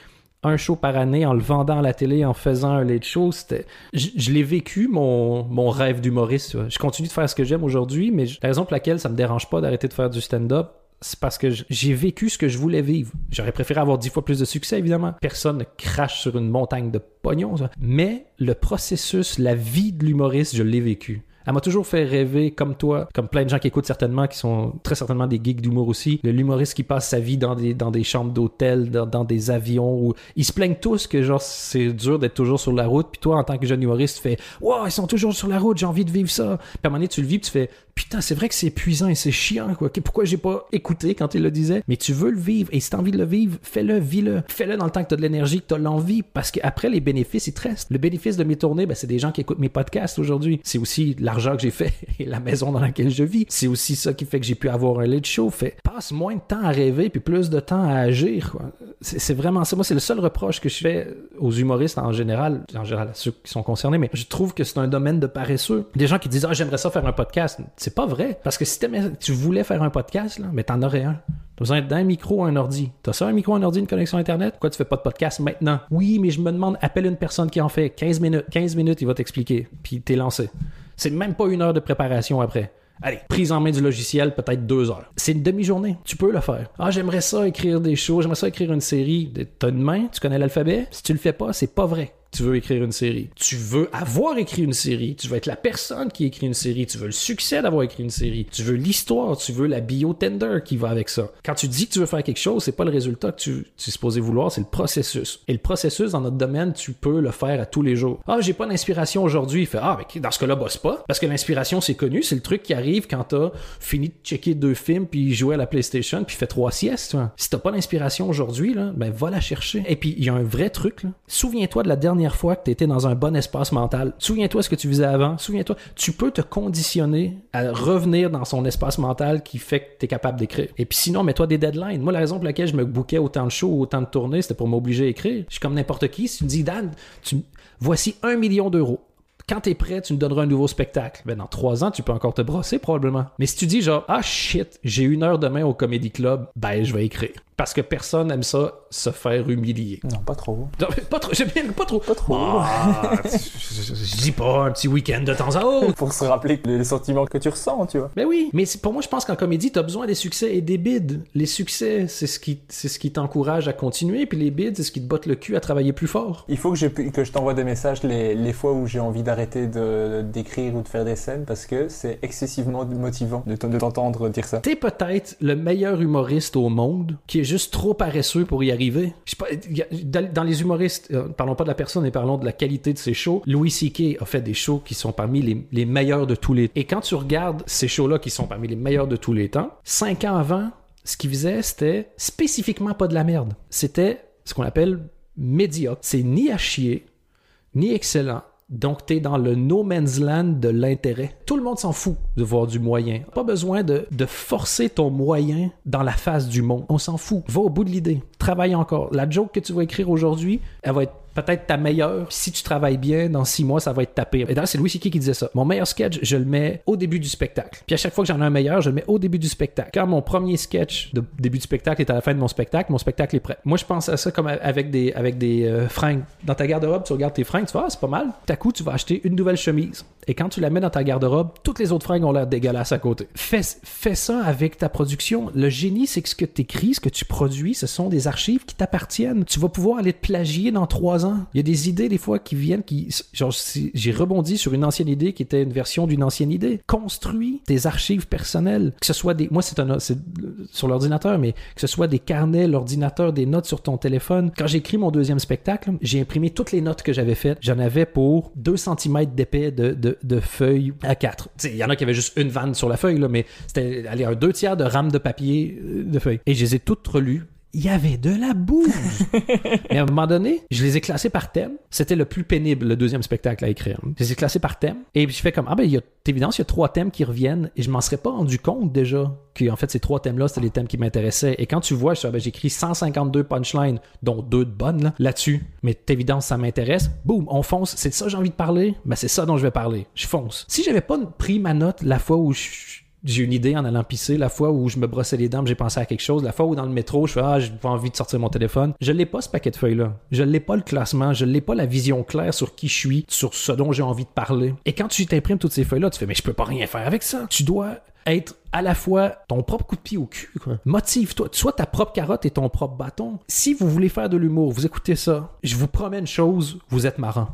un show par année en le vendant à la télé, en faisant un late show, c'était... Je, l'ai vécu, mon, mon rêve d'humoriste. Je continue de faire ce que j'aime aujourd'hui, mais la raison pour laquelle ça me dérange pas d'arrêter de faire du stand-up, c'est parce que j'ai vécu ce que je voulais vivre. J'aurais préféré avoir dix fois plus de succès, évidemment. Personne ne crache sur une montagne de pognon, mais le processus, la vie de l'humoriste, je l'ai vécu. Elle m'a toujours fait rêver, comme toi, comme plein de gens qui écoutent certainement, qui sont très certainement des geeks d'humour aussi, de l'humoriste qui passe sa vie dans des, dans des chambres d'hôtel, dans, dans des avions, où ils se plaignent tous que genre c'est dur d'être toujours sur la route, puis toi, en tant que jeune humoriste, tu fais « Wow, ils sont toujours sur la route, j'ai envie de vivre ça! » Puis à un moment donné, tu le vis, puis tu fais « Putain, c'est vrai que c'est épuisant et c'est chiant, quoi. Pourquoi j'ai pas écouté quand il le disait? » Mais tu veux le vivre, et si t'as envie de le vivre, fais-le, vis-le. Fais-le dans le temps que t'as de l'énergie, que t'as l'envie, parce qu'après, les bénéfices, ils te restent. Le bénéfice de mes tournées, ben, c'est des gens qui écoutent mes podcasts aujourd'hui. C'est aussi l'argent que j'ai fait [LAUGHS] et la maison dans laquelle je vis. C'est aussi ça qui fait que j'ai pu avoir un late show. Fait, passe moins de temps à rêver puis plus de temps à agir, quoi. C'est vraiment ça. Moi, c'est le seul reproche que je fais aux humoristes en général, en général à ceux qui sont concernés, mais je trouve que c'est un domaine de paresseux. Des gens qui disent Ah, j'aimerais ça faire un podcast. Pas vrai. Parce que si tu voulais faire un podcast, mais t'en aurais un. T'as besoin d'un micro, un ordi. T'as ça, un micro, un ordi, une connexion Internet? Pourquoi tu fais pas de podcast maintenant? Oui, mais je me demande, appelle une personne qui en fait 15 minutes. 15 minutes, il va t'expliquer. Puis t'es lancé. C'est même pas une heure de préparation après. Allez, prise en main du logiciel, peut-être deux heures. C'est une demi-journée. Tu peux le faire. Ah, j'aimerais ça écrire des shows, j'aimerais ça écrire une série. T'as une main, tu connais l'alphabet? Si tu le fais pas, c'est pas vrai. Tu veux écrire une série. Tu veux avoir écrit une série. Tu veux être la personne qui écrit une série. Tu veux le succès d'avoir écrit une série. Tu veux l'histoire. Tu veux la bio tender qui va avec ça. Quand tu dis que tu veux faire quelque chose, c'est pas le résultat que tu, es supposé vouloir, c'est le processus. Et le processus, dans notre domaine, tu peux le faire à tous les jours. Ah, j'ai pas d'inspiration aujourd'hui. Il fait, ah, mais dans ce cas-là, bosse pas. Parce que l'inspiration, c'est connu. C'est le truc qui arrive quand t'as fini de checker deux films puis jouer à la PlayStation puis fait trois siestes. vois. Si t'as pas d'inspiration aujourd'hui, ben, va la chercher. Et puis, il y a un vrai truc. Souviens-toi de la dernière fois que tu étais dans un bon espace mental. Souviens-toi ce que tu faisais avant. Souviens-toi. Tu peux te conditionner à revenir dans son espace mental qui fait que tu es capable d'écrire. Et puis sinon, mets-toi des deadlines. Moi, la raison pour laquelle je me bouquais autant de shows, autant de tournées, c'était pour m'obliger à écrire. Je suis comme n'importe qui. Si tu me dis, Dan, voici un million d'euros. Quand t'es prêt, tu me donneras un nouveau spectacle. Ben, dans trois ans, tu peux encore te brosser, probablement. Mais si tu dis genre, ah shit, j'ai une heure demain au Comedy Club, ben, je vais écrire. Parce que personne aime ça, se faire humilier.
Non, pas trop.
Non, pas trop, j'aime bien, pas trop.
Pas trop.
Ah, [LAUGHS] je, je- je dis pas un petit week-end de temps à autre.
Pour se rappeler les sentiments que tu ressens, tu vois.
Ben oui, mais pour moi, je pense qu'en comédie, t'as besoin des succès et des bids. Les succès, c'est ce qui, c'est ce qui t'encourage à continuer, puis les bids, c'est ce qui te botte le cul à travailler plus fort.
Il faut que, pu- que je t'envoie des messages les, les fois où j'ai envie d'arrêter de, d'écrire ou de faire des scènes parce que c'est excessivement motivant de, t'entendre dire ça.
T'es peut-être le meilleur humoriste au monde qui est juste trop paresseux pour y arriver. Dans, les humoristes, euh, parlons pas de la personne, mais parlons de la qualité de ses shows. Louis C.K. a fait des shows qui sont parmi les, les meilleurs de tous les. Et quand tu regardes ces shows-là qui sont parmi les meilleurs de tous les temps, cinq ans avant, ce qu'il faisait, c'était spécifiquement pas de la merde. C'était ce qu'on appelle médiocre. C'est ni à chier, ni excellent. Donc, tu es dans le no man's land de l'intérêt. Tout le monde s'en fout de voir du moyen. Pas besoin de, de forcer ton moyen dans la face du monde. On s'en fout. Va au bout de l'idée. Travaille encore. La joke que tu vas écrire aujourd'hui, elle va être peut-être ta meilleure. Si tu travailles bien, dans six mois, ça va être ta pire. Et d'ailleurs, c'est Louis C.K. qui disait ça. Mon meilleur sketch, je le mets au début du spectacle. Puis à chaque fois que j'en ai un meilleur, je le mets au début du spectacle. Quand mon premier sketch de début du spectacle est à la fin de mon spectacle, mon spectacle est prêt. Moi, je pense à ça comme avec des, avec des euh, fringues. Dans ta garde-robe, tu regardes tes fringues, tu vas, ah, c'est pas mal. Tout à coup, tu vas acheter une nouvelle chemise. Et quand tu la mets dans ta garde-robe, toutes les autres fringues ont l'air dégueulasses à côté. Fais, fais ça avec ta production. Le génie, c'est que ce que tu écris, ce que tu produis, ce sont des archives qui t'appartiennent. Tu vas pouvoir aller te plagier dans trois Il y a des idées, des fois, qui viennent, qui. Genre, j'ai rebondi sur une ancienne idée qui était une version d'une ancienne idée. Construis des archives personnelles. Que ce soit des. Moi, c'est un. Sur l'ordinateur, mais que ce soit des carnets, l'ordinateur, des notes sur ton téléphone. Quand j'ai écrit mon deuxième spectacle, j'ai imprimé toutes les notes que j'avais faites. J'en avais pour 2 cm d'épais de, de, feuilles à 4. Il y en a qui avaient juste une vanne sur la feuille, là, mais c'était un deux tiers de rame de papier euh, de feuilles. Et je les ai toutes relues. Il y avait de la bouse. [LAUGHS] Mais à un moment donné, je les ai classés par thème. C'était le plus pénible, le deuxième spectacle à écrire. Je les ai classés par thème. Et puis je fais comme, ah ben, il y a, évidence, il y a trois thèmes qui reviennent. Et je m'en serais pas rendu compte déjà que, en fait, ces trois thèmes-là, c'était les thèmes qui m'intéressaient. Et quand tu vois, je ben, j'ai écrit 152 punchlines, dont deux de bonnes, là, là-dessus. Mais évidence, ça m'intéresse. Boum, on fonce. C'est de ça que j'ai envie de parler? Ben, c'est ça dont je vais parler. Je fonce. Si j'avais pas pris ma note la fois où je j'ai une idée en allant pisser, la fois où je me brossais les dents, j'ai pensé à quelque chose, la fois où dans le métro, je fais ah, j'ai pas envie de sortir mon téléphone. Je l'ai pas ce paquet de feuilles là. Je l'ai pas le classement, je l'ai pas la vision claire sur qui je suis, sur ce dont j'ai envie de parler. Et quand tu t'imprimes toutes ces feuilles là, tu fais mais je peux pas rien faire avec ça. Tu dois être à la fois ton propre coup de pied au cul. Motive-toi. Sois ta propre carotte et ton propre bâton. Si vous voulez faire de l'humour, vous écoutez ça. Je vous promets une chose, vous êtes marrant.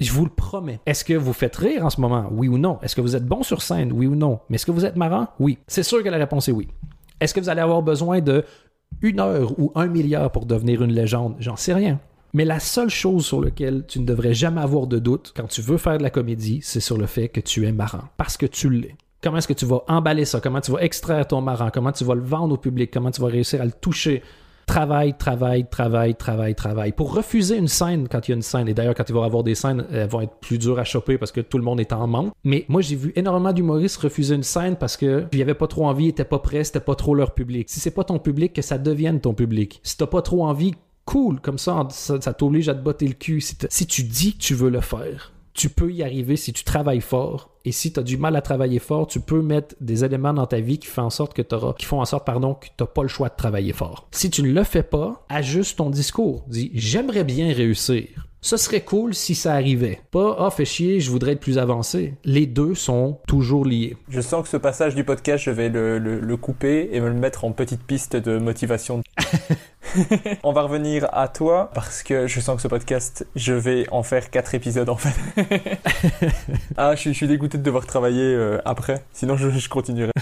Je vous le promets. Est-ce que vous faites rire en ce moment? Oui ou non? Est-ce que vous êtes bon sur scène? Oui ou non? Mais est-ce que vous êtes marrant? Oui. C'est sûr que la réponse est oui. Est-ce que vous allez avoir besoin de une heure ou un milliard pour devenir une légende? J'en sais rien. Mais la seule chose sur laquelle tu ne devrais jamais avoir de doute quand tu veux faire de la comédie, c'est sur le fait que tu es marrant. Parce que tu l'es. Comment est-ce que tu vas emballer ça? Comment tu vas extraire ton marrant? Comment tu vas le vendre au public? Comment tu vas réussir à le toucher? Travail, travail, travail, travail, travail. Pour refuser une scène quand il y a une scène, et d'ailleurs quand il va avoir des scènes, elles vont être plus dures à choper parce que tout le monde est en manque. Mais moi j'ai vu énormément d'humoristes refuser une scène parce que n'y avait pas trop envie, ils étaient pas prêts, c'était pas trop leur public. Si c'est pas ton public, que ça devienne ton public. Si t'as pas trop envie, cool, comme ça, ça, t'oblige à te botter le cul. si tu dis que tu veux le faire, tu peux y arriver si tu travailles fort. Et si tu as du mal à travailler fort, tu peux mettre des éléments dans ta vie qui font en sorte que qui font en sorte pardon, que tu n'as pas le choix de travailler fort. Si tu ne le fais pas, ajuste ton discours. Dis j'aimerais bien réussir. Ce serait cool si ça arrivait. Pas ah fais chier, je voudrais être plus avancé. Les deux sont toujours liés.
Je sens que ce passage du podcast, je vais le, le couper et me le mettre en petite piste de motivation. [LAUGHS] [LAUGHS] on va revenir à toi parce que je sens que ce podcast, je vais en faire quatre épisodes en fait. [LAUGHS] ah, je, suis dégoûté de devoir travailler euh, après, sinon je, je continuerai.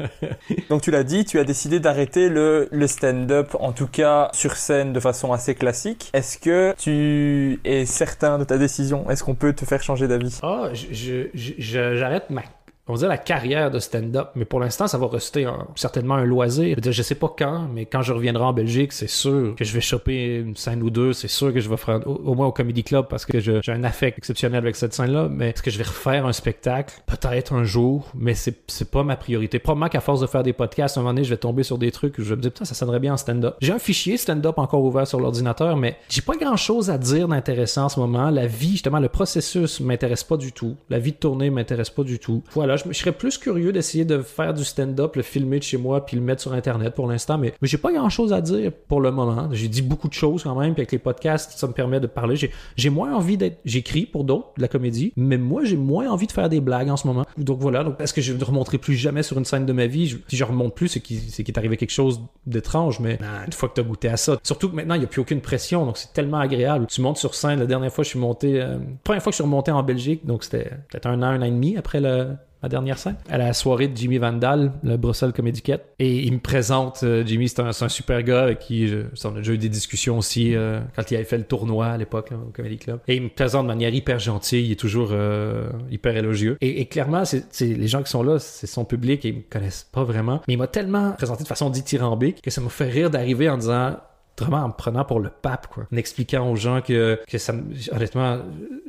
[LAUGHS] Donc tu l'as dit, tu as décidé d'arrêter le, le stand-up, en tout cas sur scène de façon assez classique. Est-ce que tu es certain de ta décision? Est-ce qu'on peut te faire changer d'avis?
Je, j'arrête ma on va la carrière de stand-up, mais pour l'instant, ça va rester certainement un loisir. Je, sais pas quand, mais quand je reviendrai en Belgique, c'est sûr que je vais choper une scène ou deux. C'est sûr que je vais faire au, moins au Comedy Club parce que j'ai un affect exceptionnel avec cette scène-là. Mais est-ce que je vais refaire un spectacle? Peut-être un jour, mais c'est, pas ma priorité. Probablement qu'à force de faire des podcasts, un moment donné, je vais tomber sur des trucs où je vais me dire, putain, ça sonnerait bien en stand-up. J'ai un fichier stand-up encore ouvert sur l'ordinateur, mais j'ai pas grand-chose à dire d'intéressant en ce moment. La vie, justement, le processus m'intéresse pas du tout. La vie de tournée m'intéresse pas du tout. Voilà, je, serais plus curieux d'essayer de faire du stand-up, le filmer de chez moi, puis le mettre sur Internet pour l'instant, mais, j'ai pas grand-chose à dire pour le moment. J'ai dit beaucoup de choses quand même, puis avec les podcasts, ça me permet de parler. J'ai moins envie d'être... J'écris pour d'autres, de la comédie, mais moi, j'ai moins envie de faire des blagues en ce moment. Donc voilà, donc que je ne remonterai plus jamais sur une scène de ma vie? si je remonte plus, c'est qu'il est arrivé quelque chose d'étrange, mais une fois que tu as goûté à ça, surtout que maintenant, il n'y a plus aucune pression, donc c'est tellement agréable. Tu montes sur scène, la dernière fois, je suis monté... Euh, première fois que je suis remonté en Belgique, donc c'était peut-être un an, un an et demi après le, la dernière scène, à la soirée de Jimmy Vandal, le Brussels Comedy Cat. Et il me présente, euh, Jimmy, c'est un, super gars avec qui je, on a déjà eu des discussions aussi euh, quand il avait fait le tournoi à l'époque au Comedy Club. Et il me présente de manière hyper gentille, il est toujours euh, hyper élogieux. Et, clairement, c'est, les gens qui sont là, c'est son public et ils me connaissent pas vraiment. Mais il m'a tellement présenté de façon dithyrambique que ça m'a fait rire d'arriver en disant vraiment en me prenant pour le pape, quoi. En expliquant aux gens que, que ça honnêtement,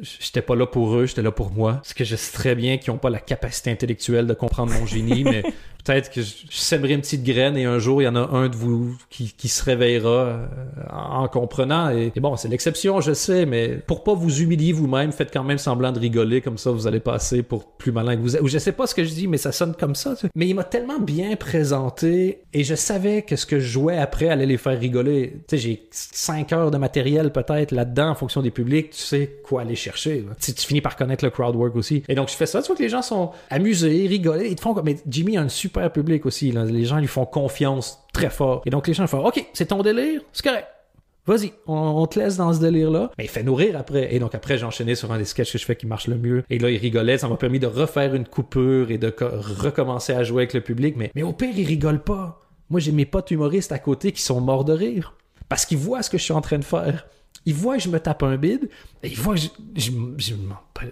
j'étais pas là pour eux, j'étais là pour moi. Parce que je sais très bien qu'ils ont pas la capacité intellectuelle de comprendre mon génie, [LAUGHS] mais peut-être que je, sèmerai une petite graine et un jour, il y en a un de vous qui, qui se réveillera euh, en, comprenant. Et, bon, c'est l'exception, je sais, mais pour pas vous humilier vous-même, faites quand même semblant de rigoler, comme ça vous allez passer pour plus malin que vous êtes. Ou je sais pas ce que je dis, mais ça sonne comme ça. Mais il m'a tellement bien présenté et je savais que ce que je jouais après allait les faire rigoler. J'ai 5 heures de matériel peut-être là-dedans en fonction des publics, tu sais quoi aller chercher. Tu, tu finis par connaître le crowd work aussi. Et donc je fais ça, tu vois que les gens sont amusés, rigolés, ils te font. Mais Jimmy a un super public aussi. Les gens lui font confiance très fort. Et donc les gens font OK, c'est ton délire, c'est correct. Vas-y, on, te laisse dans ce délire-là. Mais il fait nourrir après. Et donc après, j'ai sur un des sketchs que je fais qui marche le mieux. Et là, il rigolait. Ça m'a permis de refaire une coupure et de recommencer à jouer avec le public. Mais, mais au pire, il rigole pas. Moi, j'ai mes potes humoristes à côté qui sont morts de rire. Parce qu'ils voient ce que je suis en train de faire. il voit que je me tape un bide, et il voit que je, je- je-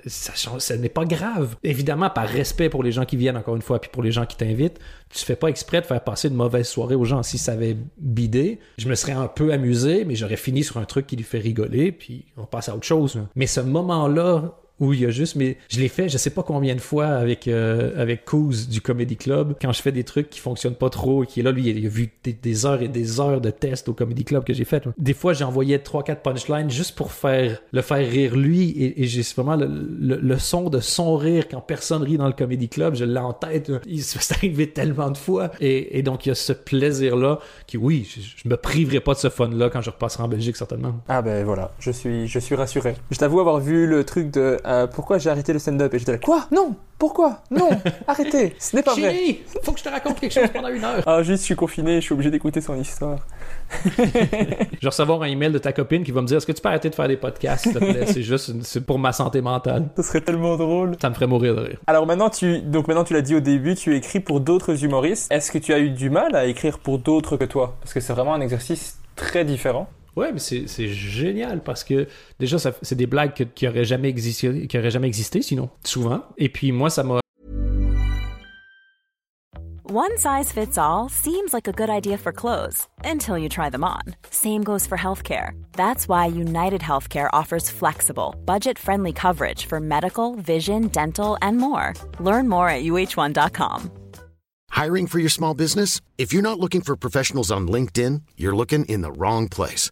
ça, ça n'est pas grave. Évidemment, par respect pour les gens qui viennent, encore une fois, puis pour les gens qui t'invitent, tu fais pas exprès de faire passer une mauvaise soirée aux gens. Si ça avait bidé, je me serais un peu amusé, mais j'aurais fini sur un truc qui lui fait rigoler, puis on passe à autre chose. Mais ce moment-là, où il y a juste, mais je l'ai fait, je sais pas combien de fois avec euh, avec Coos du Comedy Club, quand je fais des trucs qui fonctionnent pas trop, et qui est là, lui, il a vu des, heures et des heures de tests au Comedy Club que j'ai fait. là. Des fois, j'envoyais 3-4 punchlines juste pour faire le faire rire lui, et, et j'ai vraiment le, le- son de son rire quand personne rit dans le Comedy Club, je l'ai en tête. là. Il s'est arrivé tellement de fois, et, donc il y a ce plaisir-là, qui oui, je, je me priverai pas de ce fun-là quand je repasserai en Belgique, certainement.
Ah ben voilà, je suis, je suis rassuré. Je t'avoue avoir vu le truc de euh, pourquoi j'ai arrêté le stand-up? Et j'étais là quoi? Non Pourquoi? Non [LAUGHS] Arrêtez Ce n'est pas vrai.
Chérie, faut que je te raconte quelque chose pendant une heure.
Ah juste je suis confiné, je suis obligé d'écouter son histoire. [LAUGHS]
Je vais recevoir un email de ta copine qui va me dire Est-ce que tu peux arrêter de faire des podcasts, s'il te plaît? C'est juste une- c'est pour ma santé mentale.
Ce serait tellement drôle.
Ça me ferait mourir de rire.
Alors maintenant tu, donc maintenant tu l'as dit au début, tu écris pour d'autres humoristes. Est-ce que tu as eu du mal à écrire pour d'autres que toi? Parce que c'est vraiment un exercice très différent.
Ouais, mais c'est génial parce que déjà, c'est des blagues que- qui auraient jamais existé, qui auraient jamais existé sinon, souvent. Et puis moi, ça m'a
One size fits all seems like a good idea for clothes until you try them on. Same goes for healthcare. That's why United Healthcare offers flexible, budget friendly coverage for medical, vision, dental, and more. Learn more at uh1.com.
Hiring for your small business? If you're not looking for professionals on LinkedIn, you're looking in the wrong place.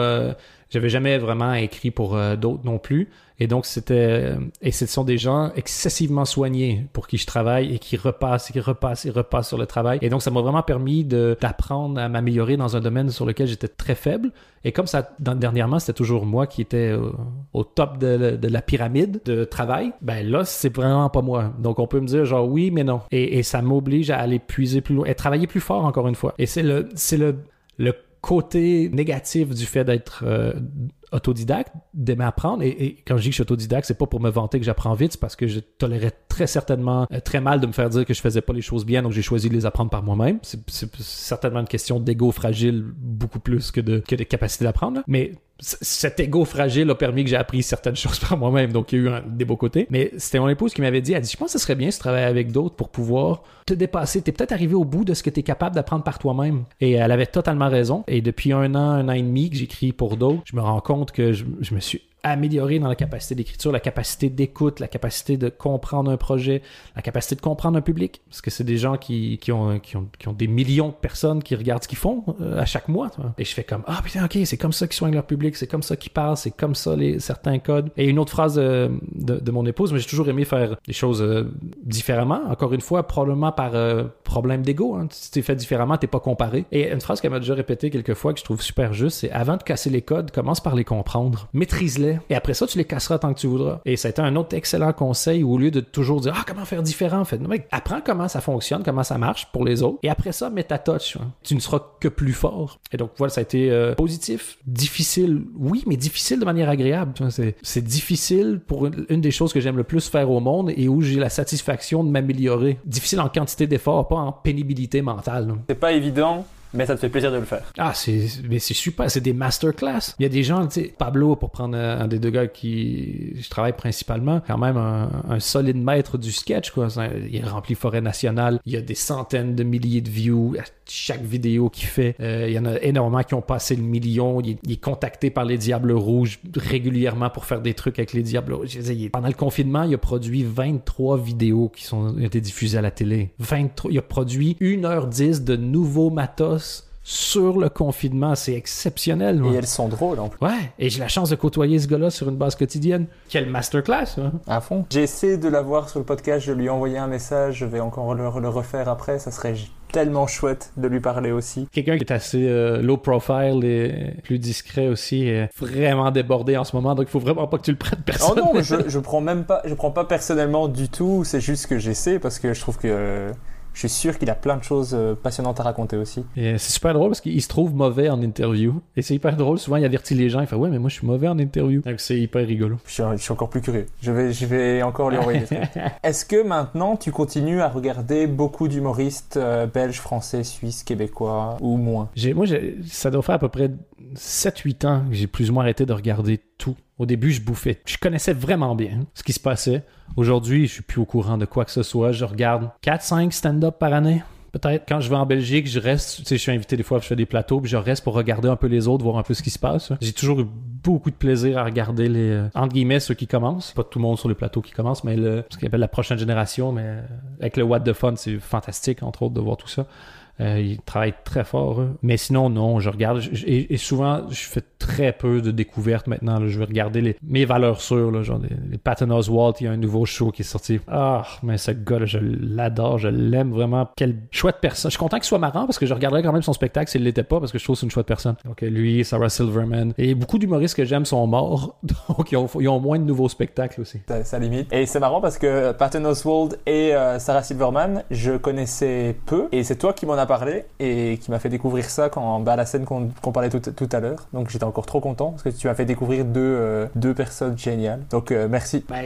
Euh, j'avais jamais vraiment écrit pour euh, d'autres non plus. Et donc, c'était. euh, et ce sont des gens excessivement soignés pour qui je travaille et qui repassent et qui repassent et repassent sur le travail. Et donc, ça m'a vraiment permis d'apprendre à m'améliorer dans un domaine sur lequel j'étais très faible. Et comme ça, dernièrement, c'était toujours moi qui étais euh, au top de, de la pyramide de travail, ben là, c'est vraiment pas moi. Donc, on peut me dire genre oui, mais non. Et, et ça m'oblige à aller puiser plus loin et travailler plus fort encore une fois. Et c'est le, c'est le, le côté négatif du fait d'être euh, autodidacte, d'aimer apprendre. Et, quand je dis que je suis autodidacte, c'est pas pour me vanter que j'apprends vite, c'est parce que je tolérais très certainement euh, très mal de me faire dire que je faisais pas les choses bien, donc j'ai choisi de les apprendre par moi-même. C'est, certainement une question d'ego fragile beaucoup plus que de, que de capacité d'apprendre. Mais cet ego fragile a permis que j'ai appris certaines [LAUGHS] choses par moi-même, donc il y a eu un, des beaux côtés. Mais c'était mon épouse qui m'avait dit, elle dit, je pense que ce serait bien si tu travaillais avec d'autres pour pouvoir te dépasser. T'es peut-être arrivé au bout de ce que tu es capable d'apprendre par toi-même. Et elle avait totalement raison. Et depuis un an, un an et demi que j'écris pour d'autres, je me rends compte que je, je me suis amélioré dans la capacité d'écriture, la capacité d'écoute, la capacité de comprendre un projet, la capacité de comprendre un public. Parce que c'est des gens qui, qui, ont, qui, ont, qui ont des millions de personnes qui regardent ce qu'ils font euh, à chaque mois. Et je fais comme, ah putain, ok, c'est comme ça qu'ils soignent leur public, c'est comme ça qu'ils parlent, c'est comme ça les, certains codes. Et une autre phrase euh, de, de mon épouse, mais j'ai toujours aimé faire des choses euh, différemment. Encore une fois, probablement par problème d'ego. Hein. Si tu fait différemment, t'es pas comparé. Et une phrase qu'elle m'a déjà répétée quelques fois que je trouve super juste, c'est avant de casser les codes, commence par les comprendre. Maîtrise-les. Et après ça, tu les casseras tant que tu voudras. Et été un autre excellent conseil où au lieu de toujours dire, ah, comment faire différent, fait, non, mec, apprends comment ça fonctionne, comment ça marche pour les autres. Et après ça, mets ta touch. hein. Tu ne seras que plus fort. Et donc, voilà, ça a été euh, positif, difficile, oui, mais difficile de manière agréable. C'est, difficile pour une, une des choses que j'aime le plus faire au monde et où j'ai la satisfaction de m'améliorer. Difficile en quantité d'effort, pas en pénibilité mentale.
C'est pas évident, mais ça te fait plaisir de le faire.
Ah, c'est, mais c'est super, c'est des masterclass. Il y a des gens, tu Pablo, pour prendre un, un des deux gars qui je travaille principalement, quand même un, un solide maître du sketch, quoi. Il remplit Forêt Nationale, il y a des centaines de milliers de views chaque vidéo qu'il fait. Euh, il y en a énormément qui ont passé le million. Il est, contacté par les Diables Rouges régulièrement pour faire des trucs avec les Diables Rouges. Pendant le confinement, il a produit 23 vidéos qui ont été diffusées à la télé. 23, il a produit 1h10 de nouveaux matos sur le confinement. C'est exceptionnel. moi.
Et elles sont drôles en plus.
Ouais, et j'ai la chance de côtoyer ce gars-là sur une base quotidienne. Quelle masterclass, hein?
À fond. J'ai essayé de l'avoir sur le podcast, je lui ai envoyé un message, je vais encore le, le refaire après, ça serait tellement chouette de lui parler aussi.
Quelqu'un qui est assez euh, low profile et plus discret aussi, est vraiment débordé en ce moment, donc il faut vraiment pas que tu le prennes
Oh
personnel.
non, je, je prends même pas, je prends pas personnellement du tout, c'est juste que j'essaie parce que je trouve que je suis sûr qu'il a plein de choses euh, passionnantes à raconter aussi.
Et c'est super drôle parce qu'il se trouve mauvais en interview. Et c'est hyper drôle. Souvent, il avertit les gens. Il fait Ouais, mais moi, je suis mauvais en interview. Donc, c'est hyper rigolo.
Je suis, je suis encore plus curieux. Je vais, je vais encore lui envoyer des trucs. [LAUGHS] Est-ce que maintenant tu continues à regarder beaucoup d'humoristes euh, belges, français, suisses, québécois ou moins?
Moi, ça doit faire à peu près 7-8 ans que j'ai plus ou moins arrêté de regarder tout. Au début, je bouffais. Je connaissais vraiment bien ce qui se passait. Aujourd'hui, je suis plus au courant de quoi que ce soit. Je regarde 4-5 stand-up par année. Peut-être quand je vais en Belgique, je reste, tu sais, je suis invité des fois, je fais des plateaux, puis je reste pour regarder un peu les autres, voir un peu ce qui se passe. J'ai toujours eu beaucoup de plaisir à regarder les, euh, entre guillemets, ceux qui commencent. Pas tout le monde sur les plateaux qui commence, mais ce qu'on appelle la prochaine génération, mais avec le What the Fun, c'est fantastique, entre autres, de voir tout ça. Euh, ils travaillent très fort. eux. Mais sinon, non, je regarde. et, et souvent, je fais très peu de découvertes maintenant. là. Je vais regarder les, mes valeurs sûres. Là, genre les, les Patton Oswalt, il y a un nouveau show qui est sorti. Ah, mais ce gars-là, je l'adore. Je l'aime vraiment. Quelle chouette personne. Je suis content qu'il soit marrant parce que je regarderais quand même son spectacle s'il l'était pas parce que je trouve que c'est une chouette personne. Donc, euh, lui, Sarah Silverman. Et beaucoup d'humoristes que j'aime sont morts. [LAUGHS] Donc, ils ont, ils ont moins de nouveaux spectacles aussi.
ça, ça limite. Et c'est marrant parce que Patton Oswald et euh, Sarah Silverman, je connaissais peu. Et c'est toi qui m'en as et qui m'a fait découvrir ça quand bah, la scène qu'on parlait tout, à l'heure. Donc j'étais encore trop content parce que tu m'as fait découvrir deux, euh, personnes géniales. Donc euh, merci.
Ben,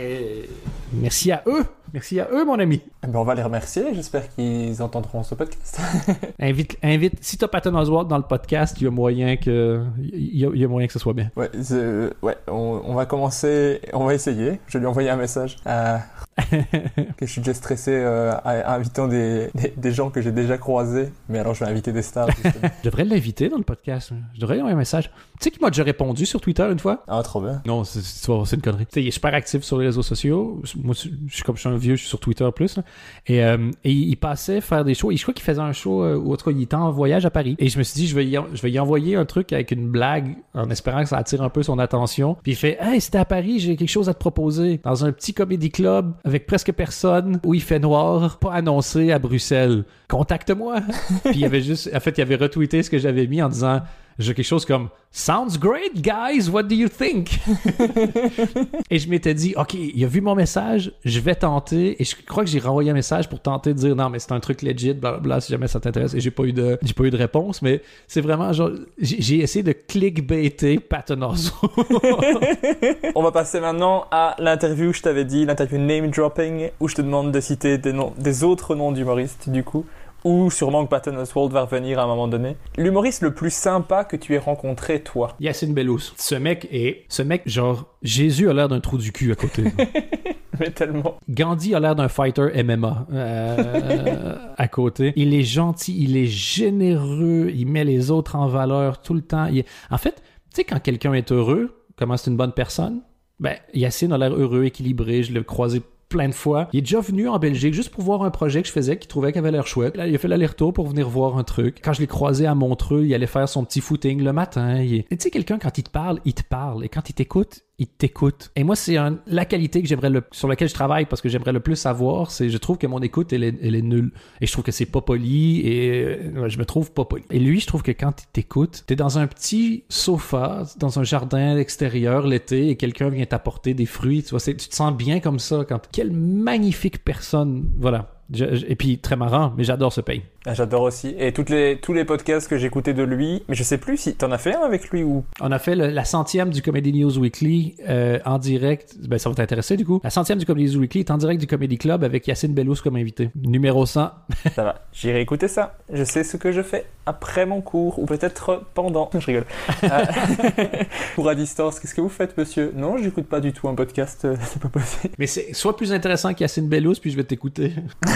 merci à eux. Merci à eux, mon ami.
Eh ben, on va les remercier. J'espère qu'ils entendront ce podcast. [LAUGHS]
Invite, invite. Si t'as Patton Oswalt dans le podcast, il y a moyen que, il y a, il y a moyen que ce soit bien.
ouais, ouais on, on va commencer. On va essayer. Je vais lui envoyer un message. [LAUGHS] Que je suis déjà stressé euh, à- invitant des, des, des gens que j'ai déjà croisés. Mais alors je vais inviter des stars. [LAUGHS]
Je devrais l'inviter dans le podcast. Je devrais lui envoyer un message. Tu sais qu'il m'a déjà répondu sur Twitter une fois?
ah, trop bien.
Non, c'est une connerie. Tu sais, il est super actif sur les réseaux sociaux. Moi, je je suis comme je suis un vieux, je suis sur Twitter plus. Et, euh, il passait faire des shows. Et je crois qu'il faisait un show, euh, ou en il était en voyage à Paris. Et je me suis dit, je vais, y, je vais y envoyer un truc avec une blague en espérant que ça attire un peu son attention. Puis il fait, hey, c'était à Paris, j'ai quelque chose à te proposer. Dans un petit comédie club avec presque personne, où il fait noir, pas annoncé à Bruxelles. Contacte-moi. [LAUGHS] Puis il avait juste, en fait, il avait retweeté ce que j'avais mis en disant, j'ai quelque chose comme Sounds great, guys. What do you think? [LAUGHS] et je m'étais dit, OK, il a vu mon message, je vais tenter. Et je crois que j'ai renvoyé un message pour tenter de dire non, mais c'est un truc legit, blablabla, si jamais ça t'intéresse. Et j'ai pas eu de, j'ai pas eu de réponse, mais c'est vraiment genre, j'ai essayé de clickbaiter Patton Oswalt. [LAUGHS]
On va passer maintenant à l'interview que je t'avais dit, l'interview name dropping, où je te demande de citer des, noms, des autres noms d'humoristes, du coup, ou sûrement que Patton Oswalt va revenir à un moment donné. L'humoriste le plus sympa que tu aies rencontré, toi?
Yacine Bellous. Ce mec est, ce mec, genre, Jésus a l'air d'un trou du cul à côté. [LAUGHS]
Mais tellement.
Gandhi a l'air d'un fighter MMA euh, à côté. Il est gentil, il est généreux, il met les autres en valeur tout le temps. Il est- En fait, tu sais, quand quelqu'un est heureux, comment c'est une bonne personne, ben, Yacine a l'air heureux, équilibré, je l'ai croisé plein de fois. Il est déjà venu en Belgique juste pour voir un projet que je faisais qu'il trouvait qu'il avait l'air chouette. Là, il a fait l'aller-retour pour venir voir un truc. Quand je l'ai croisé à Montreux, il allait faire son petit footing le matin. Tu sais, quelqu'un, quand il te parle, il te parle. Et quand il t'écoute, il t'écoute. Et moi, c'est la qualité que j'aimerais le, sur laquelle je travaille parce que j'aimerais le plus savoir, c'est je trouve que mon écoute, elle est, elle est nulle. Et je trouve que c'est pas poli et je me trouve pas poli. Et lui, je trouve que quand il t'écoute, t'es dans un petit sofa, dans un jardin extérieur l'été et quelqu'un vient t'apporter des fruits. Tu vois, tu te sens bien comme ça. Quand, quelle magnifique personne. Voilà. Je- je- et puis, très marrant, mais j'adore ce pays.
Ah, J'adore aussi. Et toutes les, tous les podcasts que j'écoutais de lui, mais je sais plus si t'en as fait un avec lui ou.
On a fait le- la centième du Comedy News Weekly euh, en direct. Ben, ça va t'intéresser du coup. La centième du Comedy News Weekly est en direct du Comedy Club avec Yacine Bellous comme invité. Numéro 100. [LAUGHS]
Ça va, j'irai écouter ça. Je sais ce que je fais après mon cours, ou peut-être pendant. Je rigole. [LAUGHS] Euh, [LAUGHS] Pour à distance, qu'est-ce que vous faites, monsieur? Non, j'écoute pas du tout un podcast, euh, c'est pas possible.
Mais c'est soit plus intéressant qu'Yacine Bellous, puis je vais t'écouter.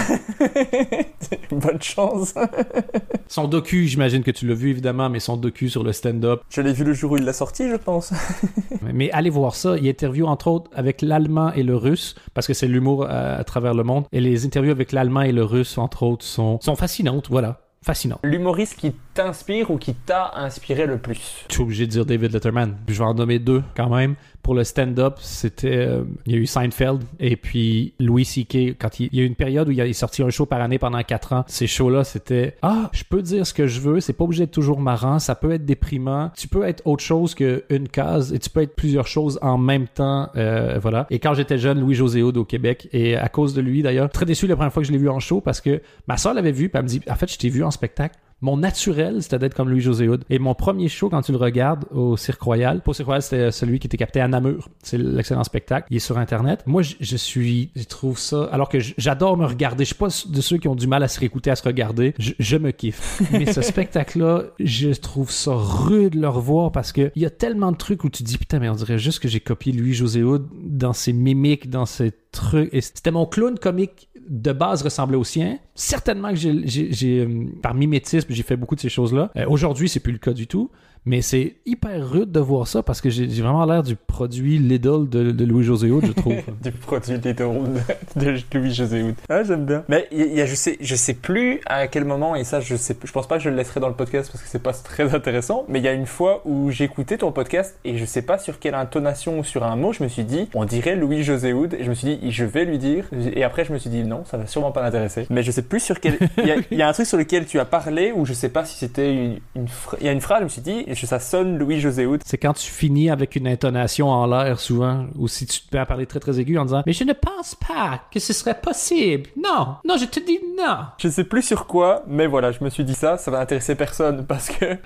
[LAUGHS]
Bonne chance. [LAUGHS]
Son docu, j'imagine que tu l'as vu évidemment, mais son docu sur le stand-up.
Je l'ai vu le jour où il l'a sorti, je pense. [LAUGHS]
Mais allez voir ça. Il interview entre autres avec l'allemand et le russe, parce que c'est l'humour à, à travers le monde. Et les interviews avec l'allemand et le russe, entre autres, sont, sont fascinantes. Voilà. fascinant.
L'humoriste qui t'inspire ou qui t'a inspiré le plus?
Je suis obligé de dire David Letterman. Je vais en nommer deux quand même. Pour le stand-up, c'était. euh, il y a eu Seinfeld et puis Louis C.K. Quand il, y a eu une période où il a un show par année pendant quatre ans. Ces shows-là, c'était Ah, je peux dire ce que je veux. C'est pas obligé d'être toujours marrant. Ça peut être déprimant. Tu peux être autre chose qu'une case et tu peux être plusieurs choses en même temps. euh, voilà. Et quand j'étais jeune, Louis-José Houd au Québec. Et à cause de lui, d'ailleurs, très déçu la première fois que je l'ai vu en show parce que ma soeur l'avait vu. Puis elle me dit En fait, je t'ai vu en spectacle. Mon naturel, c'était d'être comme Louis-José Hood. Et mon premier show, quand tu le regardes au Cirque Royal, pour Cirque Royal, c'était celui qui était capté à Namur. C'est l'excellent spectacle. Il est sur Internet. Moi, je, je suis, je trouve ça, alors que j'adore me regarder. Je suis pas de ceux qui ont du mal à se réécouter, à se regarder. Je, je me kiffe. [LAUGHS] Mais ce spectacle-là, je trouve ça rude de le revoir parce que il y a tellement de trucs où tu dis, putain, mais on dirait juste que j'ai copié Louis-José Hood dans ses mimiques, dans ses trucs. Et c'était mon clown comique de base ressemblait au sien. Certainement que j'ai, euh, par mimétisme, j'ai fait beaucoup de ces choses-là. Euh, aujourd'hui, c'est plus le cas du tout. Mais c'est hyper rude de voir ça parce que j'ai, vraiment l'air du produit Lidl de, Louis-José je trouve. [LAUGHS]
du produit des de, Louis-José. Ah, j'aime bien. Mais il y a- je sais, je sais plus à quel moment, et ça, je sais, je pense pas que je le laisserai dans le podcast parce que c'est pas très intéressant, mais il y a une fois où j'écoutais ton podcast et je sais pas sur quelle intonation ou sur un mot, je me suis dit, on dirait Louis-José et je me suis dit, je vais lui dire, et après je me suis dit, non, ça va sûrement pas l'intéresser. Mais je sais plus sur quel, il y, y a un truc sur lequel tu as parlé où je sais pas si c'était une, il y a une phrase, je me suis dit, ça sonne Louis-José Hood.
C'est quand tu finis avec une intonation en l'air souvent, ou si tu te mets à parler très très aigu en disant Mais je ne pense pas que ce serait possible. Non, non, je te dis non.
Je sais plus sur quoi, mais voilà, je me suis dit ça, ça va intéresser personne parce que [LAUGHS]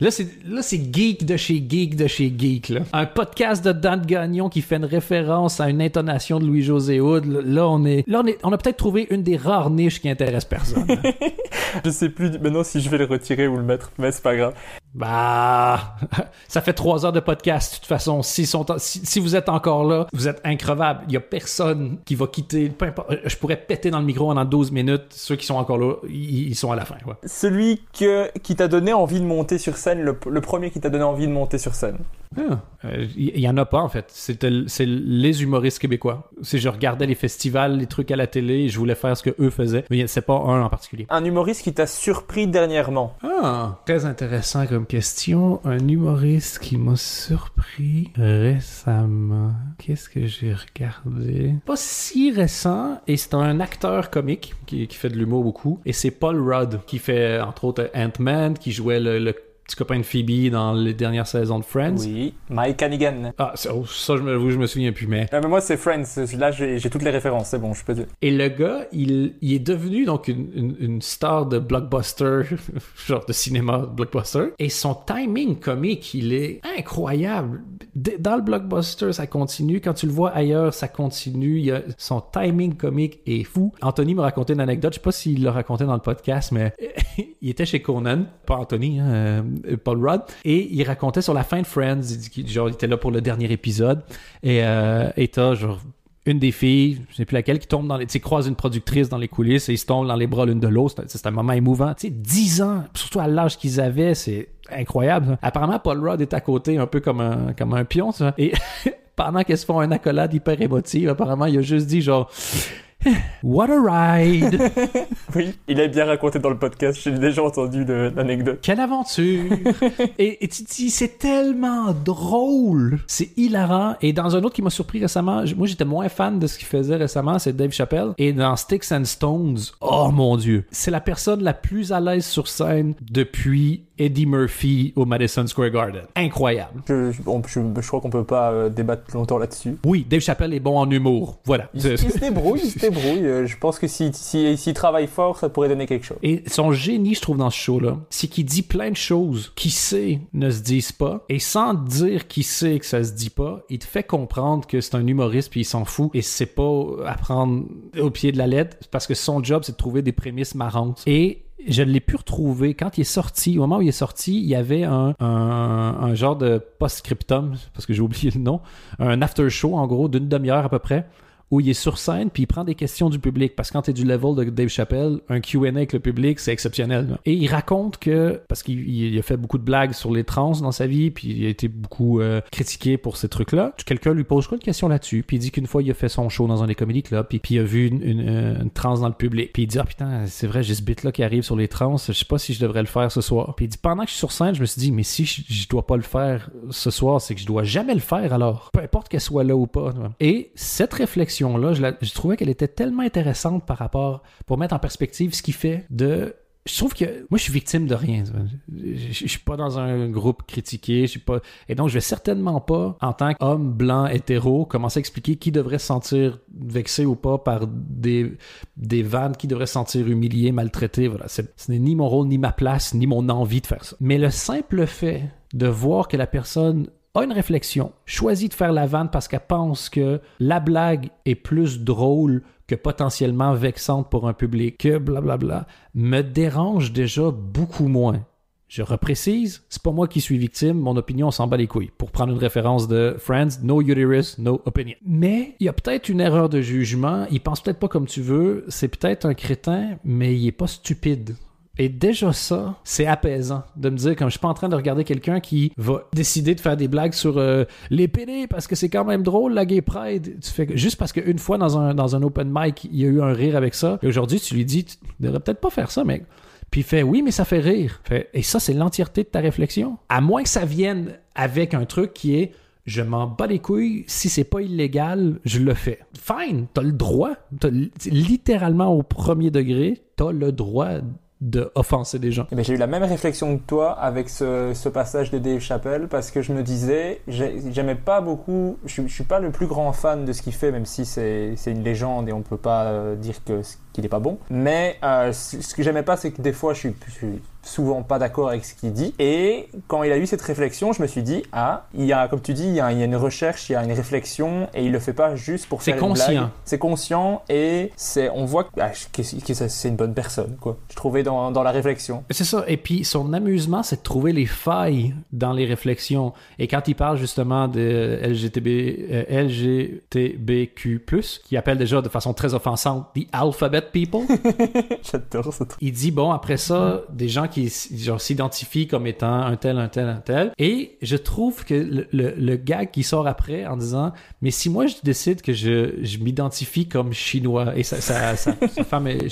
là, c'est là, c'est geek de chez geek de chez geek. Là. Un podcast de Dan Gagnon qui fait une référence à une intonation de Louis-José Hood. Là, on est, là, on est, on a peut-être trouvé une des rares niches qui intéresse personne. [LAUGHS]
je sais plus maintenant si je vais le retirer ou le mettre, mais c'est pas grave.
Bah, [LAUGHS] ça fait trois heures de podcast. De toute façon, sont, si, si vous êtes encore là, vous êtes increvable. Il y a personne qui va quitter. Peu importe. Je pourrais péter dans le micro pendant 12 minutes. Ceux qui sont encore là, ils, sont à la fin. ouais.
Celui que, qui t'a donné envie de monter sur scène, le, le premier qui t'a donné envie de monter sur scène.
Ah, euh, Il y, y en a pas en fait. C'est les humoristes québécois. C'est je regardais les festivals, les trucs à la télé, je voulais faire ce que eux faisaient. Mais c'est pas un en particulier.
Un humoriste qui t'a surpris dernièrement.
Ah, très intéressant comme question. Un humoriste qui m'a surpris récemment. Qu'est-ce que j'ai regardé? Pas si récent, et c'est un acteur comique qui, fait de l'humour beaucoup. Et c'est Paul Rudd, qui fait entre autres Ant-Man, qui jouait le, le petit copain de Phoebe dans les dernières saisons de Friends.
Oui, Mike Hannigan.
Ah, ça, oh, ça, je me, je me souviens plus, mais
mais moi, c'est Friends. Là, j'ai toutes les références. C'est bon, je peux dire.
Et le gars, il, il est devenu donc une, une- une star de blockbuster, [LAUGHS] genre de cinéma blockbuster. Et son timing comique, il est incroyable. Dans le blockbuster, ça continue. Quand tu le vois ailleurs, ça continue. Il y a- son timing comique est fou. Anthony me racontait une anecdote. Je sais pas s'il l'a raconté dans le podcast, mais [LAUGHS] il était chez Conan, pas Anthony, hein, euh, Paul Rudd, et il racontait sur la fin de Friends. Genre, il était là pour le dernier épisode. Et, euh, t'as genre une des filles, je sais plus laquelle, qui tombe dans les, croise une productrice dans les coulisses et ils se tombent dans les bras l'une de l'autre. C'est- un moment émouvant. Tu sais, 10 ans, surtout à l'âge qu'ils avaient, c'est incroyable. Apparemment, Paul Rudd est à côté un peu comme un, comme un pion. Et [LAUGHS] pendant qu'elles se font un accolade hyper émotive, apparemment, il a juste dit genre, What a ride! [LAUGHS]
Oui, il a bien raconté dans le podcast. J'ai déjà entendu l'anecdote.
Quelle aventure! [LAUGHS] et, et tu dis, c'est tellement drôle! C'est hilarant. Et dans un autre qui m'a surpris récemment, moi j'étais moins fan de ce qu'il faisait récemment, c'est Dave Chappelle. Et dans Sticks and Stones, oh mon dieu! C'est la personne la plus à l'aise sur scène depuis Eddie Murphy au Madison Square Garden. Incroyable.
Je, je, on- je- je crois qu'on peut pas euh, débattre plus longtemps là-dessus.
Oui, Dave Chappelle est bon en humour. Voilà.
Il, [LAUGHS] il se débrouille, il se débrouille. Euh, Je pense que s'il si, s'il travaille fort, ça pourrait donner quelque chose.
Et son génie, je trouve, dans ce show-là, c'est qu'il dit plein de choses qui sait ne se disent pas. Et sans dire qu'il sait que ça se dit pas, il te fait comprendre que c'est un humoriste puis il s'en fout. Et c'est pas à prendre au pied de la lettre parce que son job, c'est de trouver des prémices marrantes. Et je l'ai pu retrouver quand il est sorti. Au moment où il est sorti, il y avait un, un, genre de post-scriptum, parce que j'ai oublié le nom, un after show en gros d'une demi-heure à peu près où il est sur scène puis il prend des questions du public. Parce que quand t'es du level de Dave Chappelle, un Q&A avec le public, c'est exceptionnel. Et il raconte que parce qu'il il a fait beaucoup de blagues sur les trans dans sa vie puis il a été beaucoup euh, critiqué pour ces trucs-là. Quelqu'un lui pose quoi une question là-dessus puis il dit qu'une fois il a fait son show dans un des comedy clubs puis, il a vu euh, une trans dans le public. Puis il dit ah putain c'est vrai j'ai ce bit là qui arrive sur les trans je sais pas si je devrais le faire ce soir puis il dit pendant que je suis sur scène je me suis dit mais si je, je dois pas le faire ce soir c'est que je dois jamais le faire alors. Peu importe qu'elle soit là ou pas et cette réflexion là je, trouvais qu'elle était tellement intéressante par rapport pour mettre en perspective ce qui fait de je trouve que moi je suis victime de rien. Je, je- je suis pas dans un groupe critiqué, je suis pas et donc je vais certainement pas en tant qu'homme blanc hétéro commencer à expliquer qui devrait se sentir vexé ou pas par des des vannes, qui devrait se sentir humilié, maltraité. Voilà, ce n'est ni mon rôle, ni ma place, ni mon envie de faire ça. Mais le simple fait de voir que la personne a une réflexion, choisit de faire la vanne parce qu'elle pense que la blague est plus drôle que potentiellement vexante pour un public, que blablabla, me dérange déjà beaucoup moins. Je reprécise, c'est pas moi qui suis victime, mon opinion s'en bat les couilles. Pour prendre une référence de Friends, no uterus, no opinion. Mais il y a peut-être une erreur de jugement, il pense peut-être pas comme tu veux, c'est peut-être un crétin, mais il est pas stupide. Et déjà ça, c'est apaisant de me dire comme je suis pas en train de regarder quelqu'un qui va décider de faire des blagues sur euh, les PD parce que c'est quand même drôle la gay pride. Tu fais juste parce qu'une fois dans un dans un open mic, il y a eu un rire avec ça. Et aujourd'hui, tu lui dis tu devrais peut-être pas faire ça, mec. Puis il fait oui, mais ça fait rire. Et ça, c'est l'entièreté de ta réflexion. À moins que ça vienne avec un truc qui est je m'en bats les couilles, si c'est pas illégal, je le fais. Fine, t'as le droit. Littéralement au premier degré, t'as le droit de offenser des gens.
Eh ben, j'ai eu la même réflexion que toi avec ce, ce passage de Dave Chappelle parce que je me disais, j'ai- j'aimais pas beaucoup, je, suis- pas le plus grand fan de ce qu'il fait, même si c'est c'est une légende et on peut pas euh, dire que qu'il est pas bon. Mais euh, ce que j'aimais pas, c'est que des fois, je suis, je suis souvent pas d'accord avec ce qu'il dit. Et quand il a eu cette réflexion, je me suis dit, ah, il y a, comme tu dis, il y a, il y a une recherche, il y a une réflexion, et il le fait pas juste pour faire une
conscient.
blague. C'est conscient et c'est, on voit que, ah, que c'est une bonne personne, quoi. Je trouvais dans, dans la réflexion.
C'est ça. Et puis, son amusement, c'est de trouver les failles dans les réflexions. Et quand il parle justement de LGTB, euh, LGTBQ+, qui appelle déjà de façon très offensante « the alphabet people [LAUGHS] »,
J'adore ce truc.
il dit, bon, après ça, des gens qui s'identifient comme étant un tel, un tel, un tel. Et je trouve que le, le, le gag qui sort après en disant, mais si moi je décide que je, je m'identifie comme chinois et sa, sa, sa, sa femme est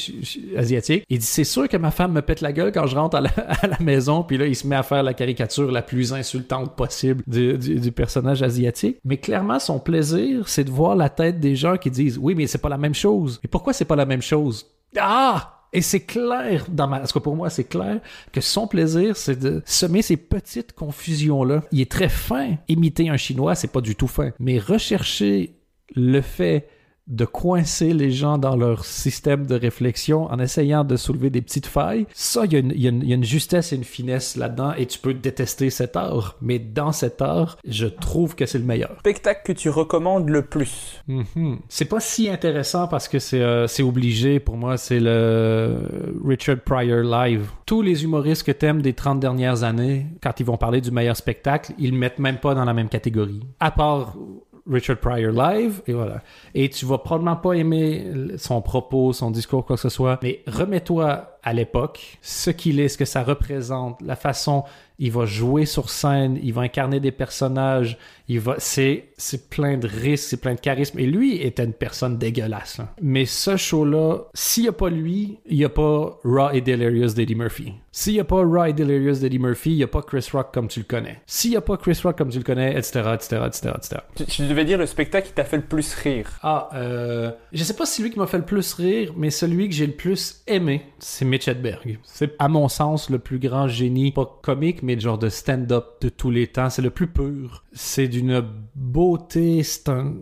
asiatique, il dit, c'est sûr que ma femme me pète la gueule quand je rentre à la, [LAUGHS] à la maison, puis là, il se met à faire la caricature la plus insultante possible du, du, du personnage asiatique. Mais clairement, son plaisir, c'est de voir la tête des gens qui disent, oui, mais c'est pas la même chose. Et pourquoi c'est pas la même chose? Ah! Et c'est clair, dans ma... pour moi, c'est clair que son plaisir, c'est de semer ces petites confusions-là. Il est très fin. Imiter un Chinois, c'est pas du tout fin. Mais rechercher le fait de coincer les gens dans leur système de réflexion en essayant de soulever des petites failles, ça, il y, a une- il y y a une justesse et une finesse là-dedans et tu peux détester cet art. Mais dans cet art, je trouve que c'est le meilleur.
Spectacle que tu recommandes le plus.
Mhm. C'est pas si intéressant parce que c'est euh, obligé pour moi, c'est le Richard Pryor Live. Tous les humoristes que t'aimes des 30 dernières années, quand ils vont parler du meilleur spectacle, ils le mettent même pas dans la même catégorie. À part Richard Pryor Live, et voilà. Et tu vas probablement pas aimer son propos, son discours, quoi que ce soit, mais remets-toi à l'époque, ce qu'il est, ce que ça représente, la façon il va jouer sur scène, il va incarner des personnages, il va, c'est, c'est plein de risques, c'est plein de charisme. Et lui était une personne dégueulasse. là. Mais ce show-là, s'il n'y a pas lui, il n'y a pas Raw et Delirious d'Eddie Murphy. S'il n'y a pas Raw et Delirious d'Eddie Murphy, il n'y a pas Chris Rock comme tu le connais. S'il n'y a pas Chris Rock comme tu le connais, etc., etc., etc., etc.
Tu, tu devais dire le spectacle qui t'a fait le plus rire.
Ah, euh, je sais pas si celui qui m'a fait le plus rire, mais celui que j'ai le plus aimé, c'est Mitch Hedberg. C'est, à mon sens, le plus grand génie, pas comique, mais genre de stand-up de tous les temps. C'est le plus pur. C'est d'une beauté, c'est un,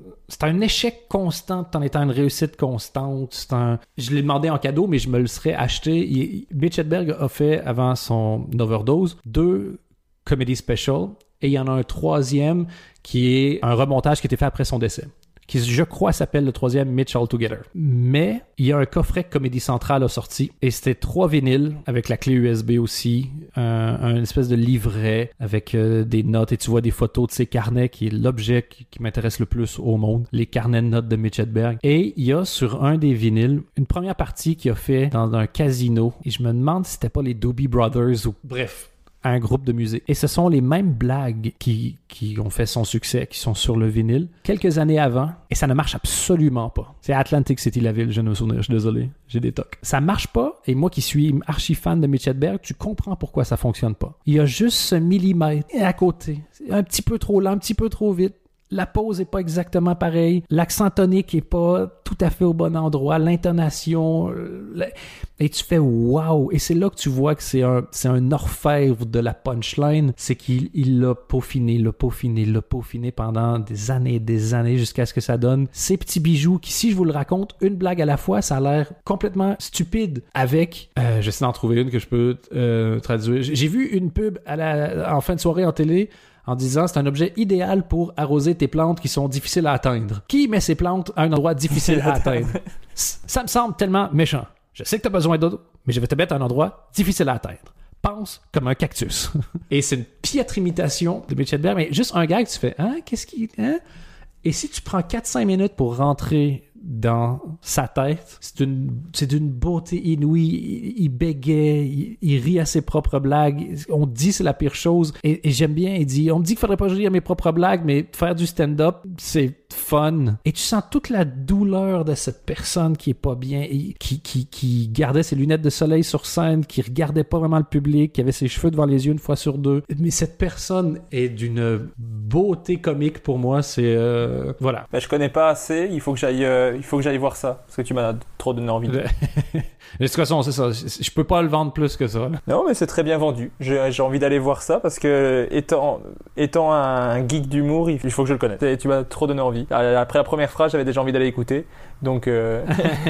un échec constant en étant une réussite constante. Je l'ai demandé en cadeau, mais je me le serais acheté. Il, Mitch a fait, avant son overdose, deux comedy specials, et il y en a un troisième qui est un remontage qui a été fait après son décès qui je crois s'appelle le troisième Mitch All Together. Mais il y a un coffret que Comédie Centrale a sorti et c'était trois vinyles avec la clé USB aussi, un, espèce de livret avec euh, des notes et tu vois des photos de ces carnets qui est l'objet qui, m'intéresse le plus au monde, les carnets de notes de Mitch Hedberg. Et il y a sur un des vinyles une première partie qui a fait dans un casino et je me demande si c'était pas les Doobie Brothers ou bref un groupe de musique. Et ce sont les mêmes blagues qui, qui ont fait son succès, qui sont sur le vinyle, quelques années avant, et ça ne marche absolument pas. C'est Atlantic City, la ville, je ne me souviens, je suis désolé, j'ai des tocs. Ça marche pas, et moi qui suis archi fan de Mitch Hedberg, tu comprends pourquoi ça fonctionne pas. Il y a juste ce millimètre à côté, un petit peu trop lent, un petit peu trop vite, la pause est pas exactement pareille, l'accent tonique est pas tout à fait au bon endroit, l'intonation, euh, et tu fais wow! Et c'est là que tu vois que c'est un, c'est un orfèvre de la punchline, c'est qu'il il l'a peaufiné, l'a peaufiné, l'a peaufiné pendant des années des années jusqu'à ce que ça donne ces petits bijoux qui, si je vous le raconte, une blague à la fois, ça a l'air complètement stupide avec, euh, j'essaie d'en trouver une que je peux euh, traduire. J'ai j'ai vu une pub à la, en fin de soirée en télé en disant c'est un objet idéal pour arroser tes plantes qui sont difficiles à atteindre. Qui met ses plantes à un endroit difficile à [LAUGHS] atteindre? Ça me semble tellement méchant. Je sais que tu as besoin d'eau, mais je vais te mettre à un endroit difficile à atteindre. Pense comme un cactus. [LAUGHS] Et c'est une piètre imitation de Mitch Hedberg, mais juste un gars que tu fais Hein, qu'est-ce qui. Hein? Et si tu prends 4-5 minutes pour rentrer dans sa tête, c'est une- c'est d'une beauté inouïe. Il, il bégaye, il, rit à ses propres blagues. On dit c'est la pire chose. Et, j'aime bien, il dit On me dit qu'il faudrait pas rire à mes propres blagues, mais faire du stand-up, c'est fun. Et tu sens toute la douleur de cette personne qui est pas bien, et qui, qui, qui gardait ses lunettes de soleil sur scène, qui regardait pas vraiment le public, qui avait ses cheveux devant les yeux une fois sur deux. Mais cette personne est d'une beauté comique pour moi. C'est. euh, voilà.
Ben, je connais pas assez, il faut que j'aille euh, il faut que j'aille voir ça, parce que tu m'as trop donné envie. [LAUGHS]
De toute façon, c'est ça. Je peux pas le vendre plus que ça. là.
Non, mais c'est très bien vendu. J'ai envie d'aller voir ça parce que, étant, étant un geek d'humour, il faut que je le connaisse. Tu m'as trop donné envie. Après la première phrase, j'avais déjà envie d'aller écouter. Donc, euh,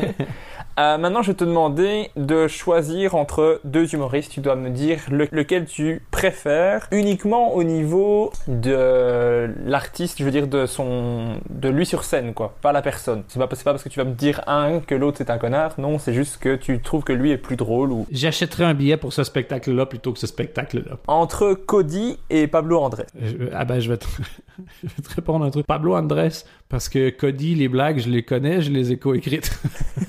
[LAUGHS] euh, maintenant, je vais te demander de choisir entre deux humoristes. Tu dois me dire le- lequel tu préfères, uniquement au niveau de l'artiste, je veux dire de son, de lui sur scène, quoi, pas la personne. C'est pas, pas parce que tu vas me dire un que l'autre c'est un connard. Non, c'est juste que tu trouves que lui est plus drôle ou
J'achèterais un billet pour ce spectacle-là plutôt que ce spectacle-là.
entre Cody et Pablo André.
Je- ah ben, je vais, te, [LAUGHS] je vais te répondre un truc. Pablo Andrés, parce que Cody, les blagues, je les connais, je les ai coécrites.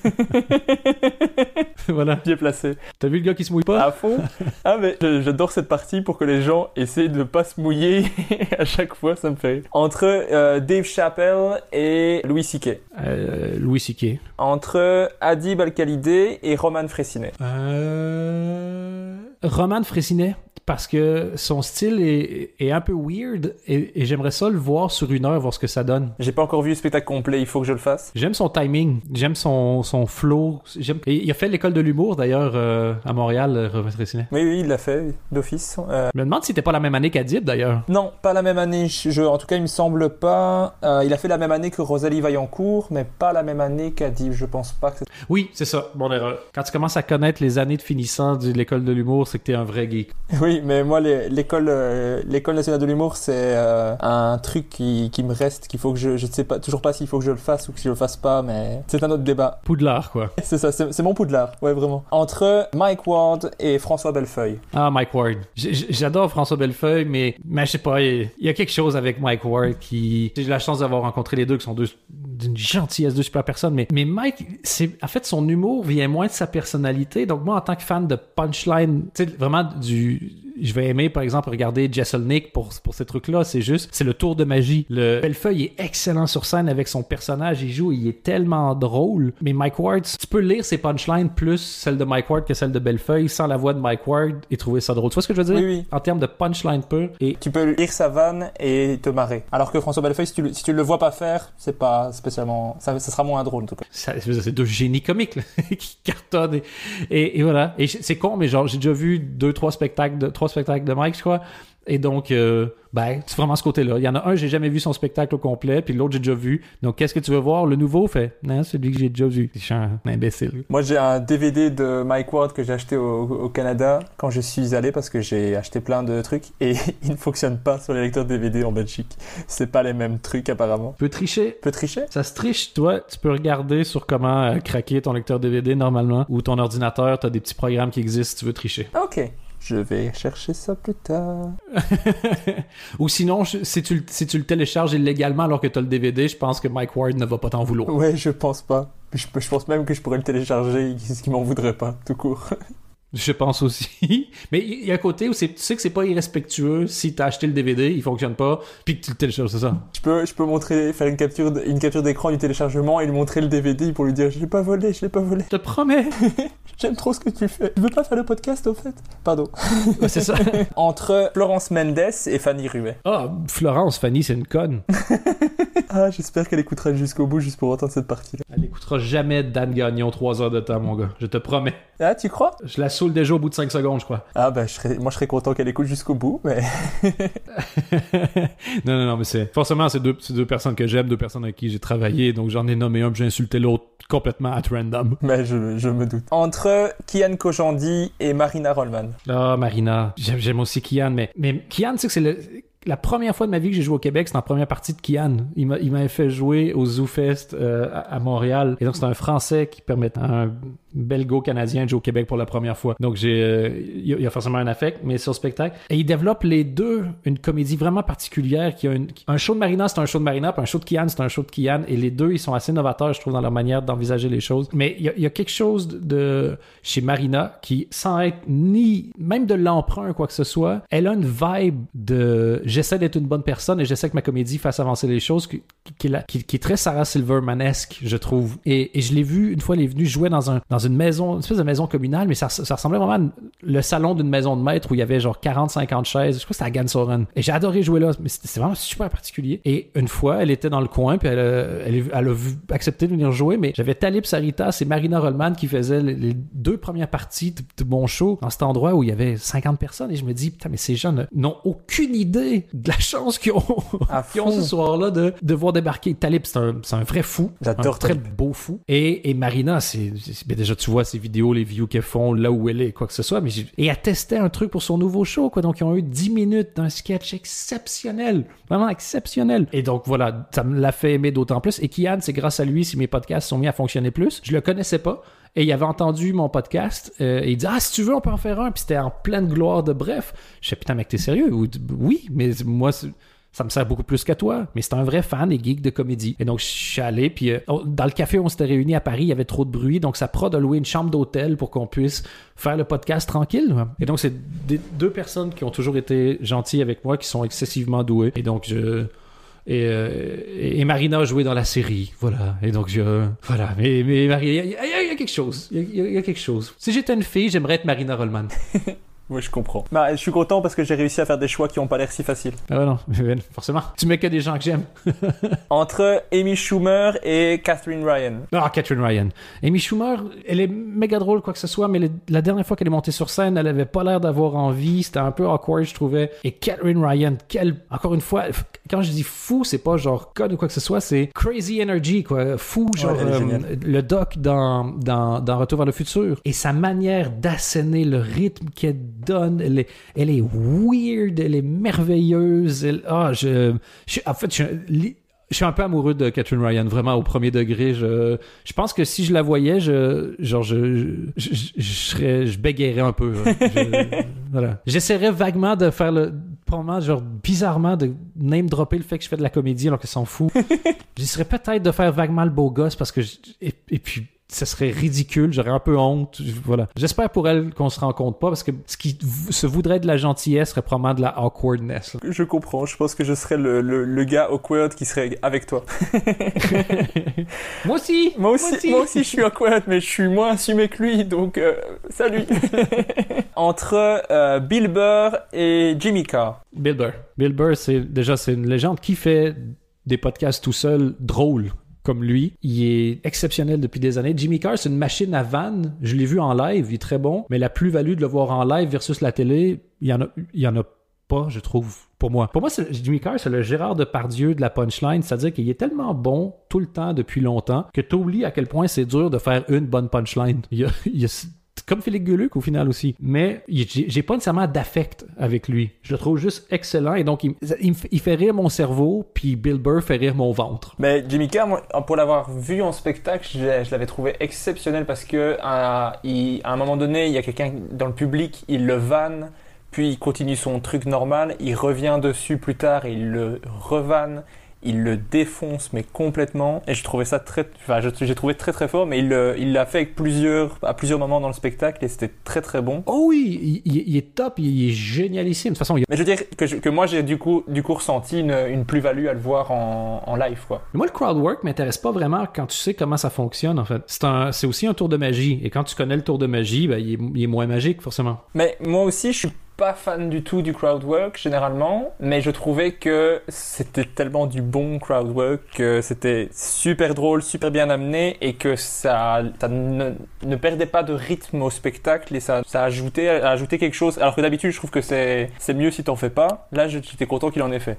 [LAUGHS] [LAUGHS] voilà.
Bien placé.
T'as vu le gars qui se mouille pas?
À fond. Ah mais j'adore cette partie pour que les gens essaient de ne pas se mouiller [LAUGHS] à chaque fois, ça me fait rire. Entre euh, Dave Chappelle et Louis C.K.
Euh, Louis C.K.
Entre Adib Al-Khalidé et Roman Fressinet.
Euh... Roman Fressinet, parce que son style est, est un peu weird et, et j'aimerais ça le voir sur une heure, voir ce que ça donne.
J'ai pas encore vu le spectacle complet, il faut que je le fasse.
J'aime son timing, j'aime son, son flow. J'aime... il a fait l'école de l'humour d'ailleurs euh, à Montréal, euh, Roman Fressinet.
Oui, oui, il l'a fait d'office. Euh,
Je me demande si c'était pas la même année qu'Adib d'ailleurs.
non, pas la même année. Je- en tout cas, il me semble pas. Euh, il a fait la même année que Rosalie Vaillancourt, mais pas la même année qu'Adib. Je pense pas que c'est.
Oui, c'est ça, mon erreur. Quand tu commences à connaître les années de finissant de l'école de l'humour, c'est que t'es un vrai geek. [LAUGHS]
Oui, mais moi, l'école, euh, l'école nationale de l'humour, c'est euh, un truc qui, qui me reste, qu'il faut que je, je ne sais pas, toujours pas s'il faut que je le fasse ou que je le fasse pas, mais c'est un autre débat.
Poudlard, quoi. [LAUGHS]
C'est ça, c'est mon poudlard, ouais, vraiment. Entre Mike Ward et François Bellefeuille.
Ah, Mike Ward. J'adore François Bellefeuille, mais, mais je sais pas, il y a quelque chose avec Mike Ward qui... J'ai eu la chance d'avoir rencontré les deux, qui sont deux d'une gentillesse, deux super personnes, mais, mais Mike, c'est en fait, son humour vient moins de sa personnalité. Donc moi, en tant que fan de punchline, sais, vraiment du... Je vais aimer, par exemple, regarder Jesselnick pour, pour ces trucs-là. C'est juste, c'est le tour de magie. Le Bellefeuille est excellent sur scène avec son personnage. Il joue, il est tellement drôle. Mais Mike Ward, tu peux lire ses punchlines plus celle de Mike Ward que celle de Bellefeuille sans la voix de Mike Ward et trouver ça drôle. Tu vois ce que je veux dire?
Oui, oui.
En termes de punchline pur. Et
Tu peux lire sa vanne et te marrer. Alors que François Bellefeuille, si tu, le- si tu le vois pas faire, c'est pas spécialement, ça, ça sera moins drôle en tout cas.
c'est deux génies comiques là, [LAUGHS] qui cartonnent. Et, et- et voilà. Et c'est con, mais genre, j'ai déjà vu deux, trois spectacles de, trois spectacles de Mike, je crois. Et donc, euh, ben, c'est vraiment ce côté-là. Il y en a un, j'ai jamais vu son spectacle au complet, puis l'autre, j'ai déjà vu. Donc, qu'est-ce que tu veux voir? Le nouveau fait, non, c'est celui que j'ai déjà vu. Je suis un imbécile.
Moi, j'ai un DVD de Mike Ward que j'ai acheté au, au Canada quand je suis allé parce que j'ai acheté plein de trucs et [LAUGHS] il ne fonctionne pas sur les lecteurs DVD en Belgique. C'est pas les mêmes trucs apparemment.
Tu peux tricher.
Tu peux tricher?
Ça se triche, toi. Tu peux regarder sur comment euh, craquer ton lecteur DVD normalement, ou ton ordinateur, t'as des petits programmes qui existent si tu veux tricher.
Ah, Ok. Je vais chercher ça plus tard. [LAUGHS]
Ou sinon, je- si tu, le- si tu le télécharges illégalement alors que tu as le DVD, je pense que Mike Ward ne va pas t'en vouloir.
Ouais, je pense pas. Je, je pense même que je pourrais le télécharger et ce qui m'en voudrait pas, tout court. [LAUGHS]
Je pense aussi. [LAUGHS] Mais il y a un côté où c'est- tu sais que c'est pas irrespectueux si t'as acheté le DVD, il fonctionne pas, puis que tu le télécharges, c'est ça.
Je peux, je peux montrer, faire une capture, de- une capture d'écran du téléchargement et lui montrer le DVD pour lui dire je l'ai pas volé, je l'ai pas volé.
Je te promets. [LAUGHS]
J'aime trop ce que tu fais. Tu veux pas faire le podcast au fait? Pardon.
Ouais, c'est ça. [LAUGHS]
Entre Florence Mendes et Fanny Ruet.
Ah, Florence, Fanny, c'est une conne.
Ah, j'espère qu'elle écoutera jusqu'au bout juste pour entendre cette partie-là.
Elle écoutera jamais Dan Gagnon trois heures de temps, mon gars. Je te promets.
Ah, tu crois?
Je la saoule déjà au bout de 5 secondes, je crois.
Ah, je serais, moi je serais content qu'elle écoute jusqu'au bout, mais. [LAUGHS]
non, non, non, mais c'est. Forcément, c'est deux, c'est deux personnes que j'aime, deux personnes avec qui j'ai travaillé, donc j'en ai nommé un, j'ai insulté l'autre complètement at random.
mais je, je me doute. Entre Kian Kojandi et Marina Rollman.
Ah, Marina. J'aime, aussi Kian, mais, mais Kian, tu sais que c'est le- la première fois de ma vie que j'ai joué au Québec, c'était en première partie de Kian. Il, m'a, il m'avait fait jouer au ZooFest euh, à, à Montréal. Et donc, c'est un Français qui permet à un belgo-canadien de jouer au Québec pour la première fois. Donc, j'ai, euh, il y a- forcément un affect, mais sur le spectacle. Et il développe les deux une comédie vraiment particulière qui a un show de Marina, c'est un show de Marina, puis un show de Kian, c'est un show de Kian. Et les deux, ils sont assez novateurs, je trouve, dans leur manière d'envisager les choses. Mais il y a, quelque chose de chez Marina qui, sans être ni même de l'emprunt quoi que ce soit, elle a une vibe de j'essaie d'être une bonne personne et j'essaie que ma comédie fasse avancer les choses qui, est très Sarah Silvermanesque, je trouve. Et, je l'ai vu une fois, elle est venue jouer dans un une maison, une espèce de maison communale, mais ça, ça ressemblait vraiment à le salon d'une maison de maître où il y avait genre 40-50 chaises. Je crois que c'était à Gansoren. Et j'ai adoré jouer là, mais c'était vraiment super particulier. Et une fois, elle était dans le coin, puis elle, a- elle, est- elle a vu- accepté de venir jouer, mais j'avais Talib Sarita, et Marina Rollman qui faisaient les, les deux premières parties de, de mon show dans cet endroit où il y avait 50 personnes. Et je me dis, putain, mais ces gens n'ont aucune idée de la chance qu'ils ont, [LAUGHS] ce soir-là de, de voir débarquer. Talib, c'est un, un vrai fou.
J'adore
Un très beau fou. Et, et Marina, c'est, déjà, tu vois ses vidéos, les views qu'elles font, là où elle est, quoi que ce soit. Mais et elle testait un truc pour son nouveau show, quoi. Donc, ils ont eu 10 minutes d'un sketch exceptionnel. Vraiment exceptionnel. Et donc, voilà, ça me l'a fait aimer d'autant plus. Et Kian, c'est grâce à lui si mes podcasts sont mis à fonctionner plus. Je le connaissais pas. Et il avait entendu mon podcast euh, et il dit Ah, si tu veux, on peut en faire un. Puis c'était en pleine gloire de bref. Je sais Putain, mec, t'es sérieux? Ou- Oui, mais moi, ça me sert beaucoup plus qu'à toi. Mais c'est un vrai fan et geek de comédie. Et donc, je suis allé, puis euh, dans le café où on s'était réunis à Paris, il y avait trop de bruit. Donc, ça prod a loué une chambre d'hôtel pour qu'on puisse faire le podcast tranquille. Et donc, c'est deux personnes qui ont toujours été gentilles avec moi, qui sont excessivement douées. Et donc, je. Et, euh, Marina a joué dans la série, voilà. Et donc, je, voilà. Mais, Marina, il y, a- quelque chose. Il y, y a quelque chose. Si j'étais une fille, j'aimerais être Marina Rollman. [LAUGHS]
Ouais, je comprends. Bah, je suis content parce que j'ai réussi à faire des choix qui ont pas l'air si faciles.
Ah ouais, non, [LAUGHS] mais forcément. Tu mets que des gens que j'aime. [LAUGHS]
Entre Amy Schumer et Catherine Ryan.
Ah, Catherine Ryan. Amy Schumer, elle est méga drôle, quoi que ce soit, mais le- la dernière fois qu'elle est montée sur scène, elle avait pas l'air d'avoir envie. C'était un peu awkward, je trouvais. Et Catherine Ryan, quelle, encore une fois, quand je dis fou, c'est pas genre code ou quoi que ce soit, c'est crazy energy, quoi. Fou, genre euh, le doc dans, dans, dans Retour vers le futur. Et sa manière d'asséner le rythme qu'elle donne, elle est, elle est weird, elle est merveilleuse. Elle, ah, je, je- en fait, je, suis un peu amoureux de Catherine Ryan, vraiment au premier degré. Je, je pense que si je la voyais, je, genre, je, je, je, je serais, je bégayerais un peu. hein. Je- [LAUGHS] voilà. J'essaierais vaguement de faire le, probablement, genre, bizarrement, de name dropper le fait que je fais de la comédie alors qu'elle s'en fout. [LAUGHS] J'essaierais peut-être de faire vaguement le beau gosse parce que, et puis, ce serait ridicule, j'aurais un peu honte, voilà. J'espère pour elle qu'on se rend compte pas parce que ce qui se voudrait de la gentillesse serait probablement de la awkwardness. là.
Je comprends. Je pense que je serais le, le, le gars awkward qui serait avec toi. [LAUGHS]
Moi aussi!
Moi aussi, moi aussi, je suis awkward, mais je suis moins assumé que lui, donc euh, salut. [LAUGHS] Entre euh, Bill Burr et Jimmy Carr.
Bill Burr. Bill Burr, c'est déjà c'est une légende qui fait des podcasts tout seul drôles comme lui. Il est exceptionnel depuis des années. Jimmy Carr, c'est une machine à vanne. Je l'ai vu en live, il est très bon. Mais la plus-value de le voir en live versus la télé, il y en a, il y en a pas, je trouve, pour moi. Pour moi, Jimmy Carr, c'est le Gérard Depardieu de la punchline, c'est-à-dire qu'il est tellement bon tout le temps, depuis longtemps, que tu oublies à quel point c'est dur de faire une bonne punchline. Comme Philippe Gueluc au final aussi. Mais j'ai pas nécessairement d'affect avec lui. Je le trouve juste excellent et donc il, fait- rire mon cerveau, puis Bill Burr fait rire mon ventre.
Mais Jimmy Carr, pour l'avoir vu en spectacle, je, l'avais trouvé exceptionnel parce que à, il- à un moment donné, il y a quelqu'un dans le public, il le vanne, puis il continue son truc normal, il revient dessus plus tard, il le revanne, il le défonce mais complètement. Et je trouvais ça très, enfin, j'ai trouvé très très fort, mais il il l'a fait avec plusieurs, à plusieurs moments dans le spectacle et c'était très très bon.
Oh oui, il, est top, il, est génialissime. De toute façon, il-
Mais je veux dire que, je- que moi j'ai du coup, du coup ressenti une, une plus-value à le voir en, en live quoi.
Moi, le crowd work m'intéresse pas vraiment quand tu sais comment ça fonctionne, en fait. C'est un- c'est aussi un tour de magie. Et quand tu connais le tour de magie, ben, il, est, il est moins magique, forcément.
Mais moi aussi, je suis pas fan du tout du crowd work généralement, mais je trouvais que c'était tellement du bon crowd work que c'était super drôle, super bien amené et que ça, ne, perdait pas de rythme au spectacle et ça, ça ajoutait, ajoutait quelque chose. Alors que d'habitude, je trouve que c'est mieux si t'en fais pas. Là, j'étais content qu'il en ait fait,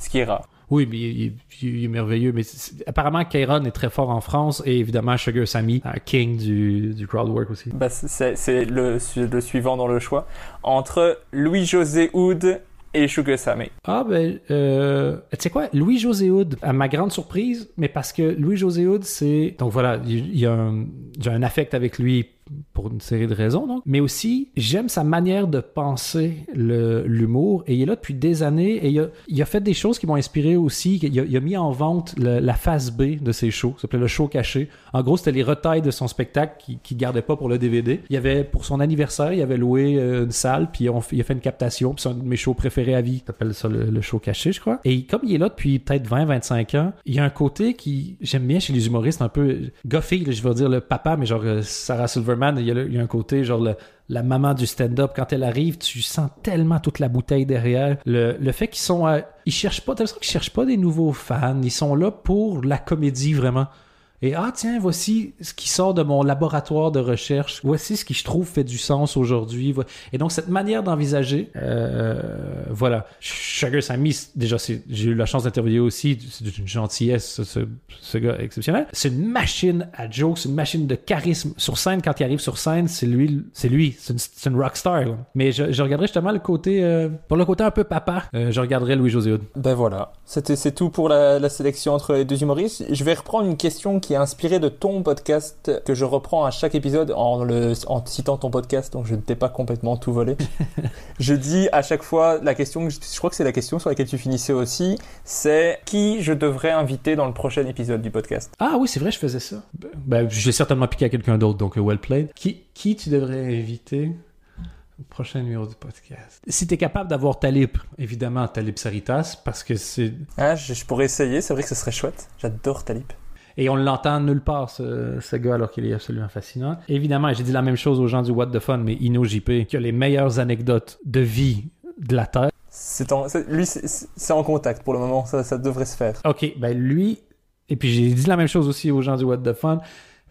ce qui est rare.
Oui, mais il, il- il est merveilleux. Mais apparemment, Kairon est très fort en France et évidemment, Sugar Sammy, un king du, du crowd work aussi.
Bah, c'est le, su- le suivant dans le choix entre Louis-José Hood et Sugar Sammy.
Ah, ben, euh, tu sais quoi, Louis-José Hood, à ma grande surprise, mais parce que Louis-José Hood, c'est. Donc voilà, il il y a un, j'ai un affect avec lui pour une série de raisons. Mais aussi, j'aime sa manière de penser l'humour. Et il est là depuis des années et il a, fait des choses qui m'ont inspiré aussi. Il a, mis en vente la phase B de ses shows. Ça s'appelait le show caché. En gros, c'était les retailles de son spectacle qu'il qui gardait pas pour le DVD. Il avait, pour son anniversaire, il avait loué euh, une salle, puis il a fait une captation, puis c'est un de mes shows préférés à vie. T'appelles ça le, le show caché, je crois. Et comme il est là depuis peut-être 20-25 ans, il y a un côté qui, j'aime bien chez les humoristes, un peu Goffy, là, je vais dire le papa, mais genre euh, Sarah Silverman, il y a, un côté genre la maman du stand-up, quand elle arrive, tu sens tellement toute la bouteille derrière. Le, le fait qu'ils sont... euh, ils cherchent pas, qu'ils cherchent pas des nouveaux fans. Ils sont là pour la comédie, vraiment. Et ah tiens, voici ce qui sort de mon laboratoire de recherche. Voici ce qui je trouve fait du sens aujourd'hui. Et donc cette manière d'envisager, euh, voilà. Sugar Sammy, déjà j'ai eu la chance d'interviewer aussi. C'est d'une gentillesse ce, gars exceptionnel. C'est une machine à jokes, c'est une machine de charisme sur scène. Quand il arrive sur scène, c'est lui, c'est lui, c'est une, une rockstar. Mais je, je regarderai justement le côté, euh, pour le côté un peu papa, euh, je regarderai Louis José Hood.
Ben voilà, c'est tout pour la, la sélection entre les deux humoristes. Je vais reprendre une question qui est inspirée de ton podcast que je reprends à chaque épisode en le en citant ton podcast, donc je ne t'ai pas complètement tout volé. [LAUGHS] je dis à chaque fois la question, que je, crois que c'est la question sur laquelle tu finissais aussi, c'est qui je devrais inviter dans le prochain épisode du podcast?
Ah oui, c'est vrai, je faisais ça. Ben, ben, je l'ai certainement piqué à quelqu'un d'autre, donc euh, well played. Qui, qui tu devrais inviter au prochain numéro du podcast? Si tu es capable d'avoir Talib, évidemment Talib Saritas, parce que c'est...
Ah, je, je pourrais essayer, c'est vrai que ce serait chouette. J'adore Talib.
Et on l'entend nulle part, ce, ce gars, alors qu'il est absolument fascinant. Évidemment, j'ai dit la même chose aux gens du What the Fun, mais Ino JP, qui a les meilleures anecdotes de vie de la Terre.
C'est en- lui, c'est en contact pour le moment, ça, ça devrait se faire.
OK, ben lui, et puis j'ai dit la même chose aussi aux gens du What the Fun.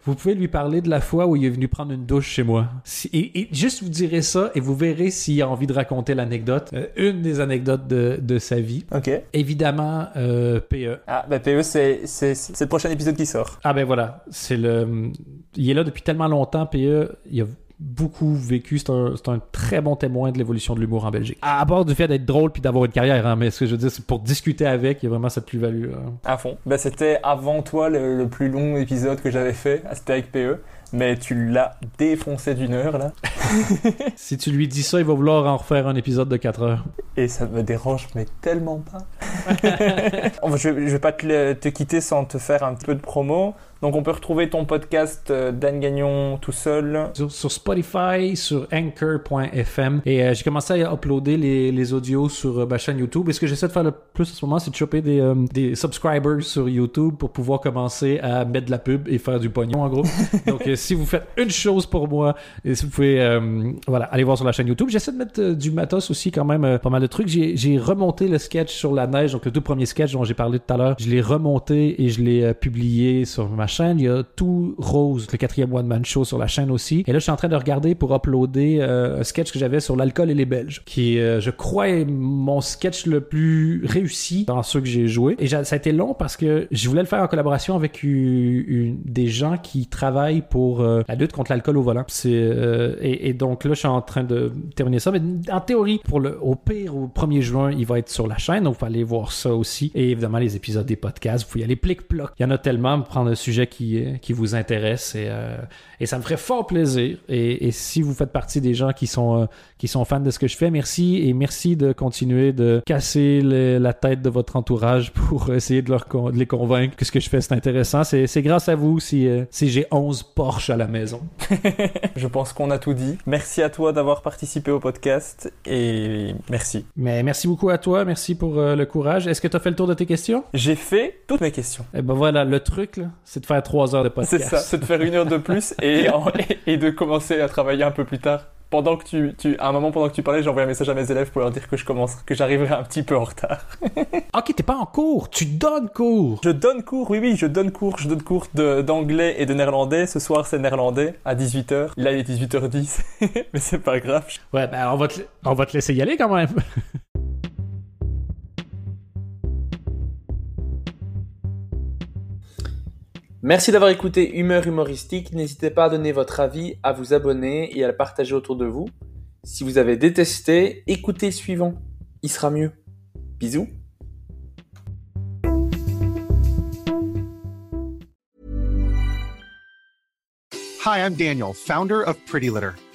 Vous pouvez lui parler de la fois où il est venu prendre une douche chez moi. Si- et, et juste vous direz ça et vous verrez s'il a envie de raconter l'anecdote. Euh, une des anecdotes de, de sa vie.
Ok.
Évidemment, euh, PE.
Ah, bah PE, c'est c'est- c'est le prochain épisode qui sort.
Ah ben voilà, c'est le... Il est là depuis tellement longtemps, PE. Il a beaucoup vécu. C'est un, c'est un très bon témoin de l'évolution de l'humour en Belgique. À part du fait d'être drôle puis d'avoir une carrière, hein, mais ce que je veux dire, c'est pour discuter avec, il y a vraiment cette plus-value. hein.
À fond. Bah, c'était avant toi le, le plus long épisode que j'avais fait. Ah, C'était avec PE. Mais tu l'as défoncé d'une heure, là. [LAUGHS]
Si tu lui dis ça, il va vouloir en refaire un épisode de 4 heures.
Et ça me dérange, mais tellement pas. [LAUGHS] [LAUGHS] Enfin, je, je vais pas te, le- te quitter sans te faire un peu de promo. Donc, on peut retrouver ton podcast euh, Dan Gagnon tout seul.
sur, sur Spotify, sur Anchor.fm. Et euh, j'ai commencé à uploader les, les audios sur euh, ma chaîne YouTube. Et ce que j'essaie de faire le plus en ce moment, c'est de choper des, des subscribers sur YouTube pour pouvoir commencer à mettre de la pub et faire du pognon, en gros. [LAUGHS] Donc, si vous faites une chose pour moi, et si vous pouvez, voilà, aller voir sur la chaîne YouTube. J'essaie de mettre du matos aussi, quand même, pas mal de trucs. J'ai j'ai remonté le sketch sur la neige, donc le tout premier sketch dont j'ai parlé tout à l'heure. Je l'ai remonté et je l'ai publié sur ma chaîne. Il y a tout Rose, le quatrième One Man Show sur la chaîne aussi. Et là, je suis en train de regarder pour uploader euh, un sketch que j'avais sur l'alcool et les Belges, qui, euh, je crois, est mon sketch le plus réussi dans ceux que j'ai joué. Et ça a été long parce que je voulais le faire en collaboration avec des gens qui travaillent pour euh, la lutte contre l'alcool au volant. Et, donc là, je suis en train de terminer ça. Mais en théorie, pour le, au pire, au 1er juin, il va être sur la chaîne. Donc, vous pouvez aller voir ça aussi. Et évidemment, les épisodes des podcasts, vous pouvez y aller plic-ploc. Il y en a tellement, prendre un sujet qui, qui vous intéresse et, et ça me ferait fort plaisir. Et, et si vous faites partie des gens qui sont, qui sont fans de ce que je fais, merci et merci de continuer de casser la tête de votre entourage [LAUGHS] pour essayer de, leur, de les convaincre que ce que je fais c'est intéressant. C'est grâce à vous si, si j'ai 11 Porsche à la maison. [LAUGHS]
je pense qu'on a tout dit. Merci à toi d'avoir participé au podcast et merci.
Mais merci beaucoup à toi, merci pour le courage. Est-ce que tu as fait le tour de tes questions?
J'ai fait toutes mes questions.
Et eh ben voilà, le truc, c'est de faire 3 heures de podcast.
C'est ça, c'est de faire une heure de plus [LAUGHS] et, et de commencer à travailler un peu plus tard pendant que tu, tu, à un moment pendant que tu parlais, j'ai envoyé un message à mes élèves pour leur dire que je commence, que j'arriverai un petit peu en retard. [LAUGHS]
ok, t'es pas en cours, tu donnes cours.
Je donne cours, oui, oui, je donne cours, je donne cours d'anglais et de néerlandais. Ce soir, c'est néerlandais à 18h. Là, il est 18h10, [LAUGHS] mais c'est pas grave.
Ouais, ben on va te, on va te laisser y aller quand même.
Merci d'avoir écouté Humeur Humoristique. N'hésitez pas à donner votre avis, à vous abonner et à le partager autour de vous. Si vous avez détesté, écoutez suivant. Il sera mieux. Bisous.
Hi, I'm Daniel, founder of Pretty Litter.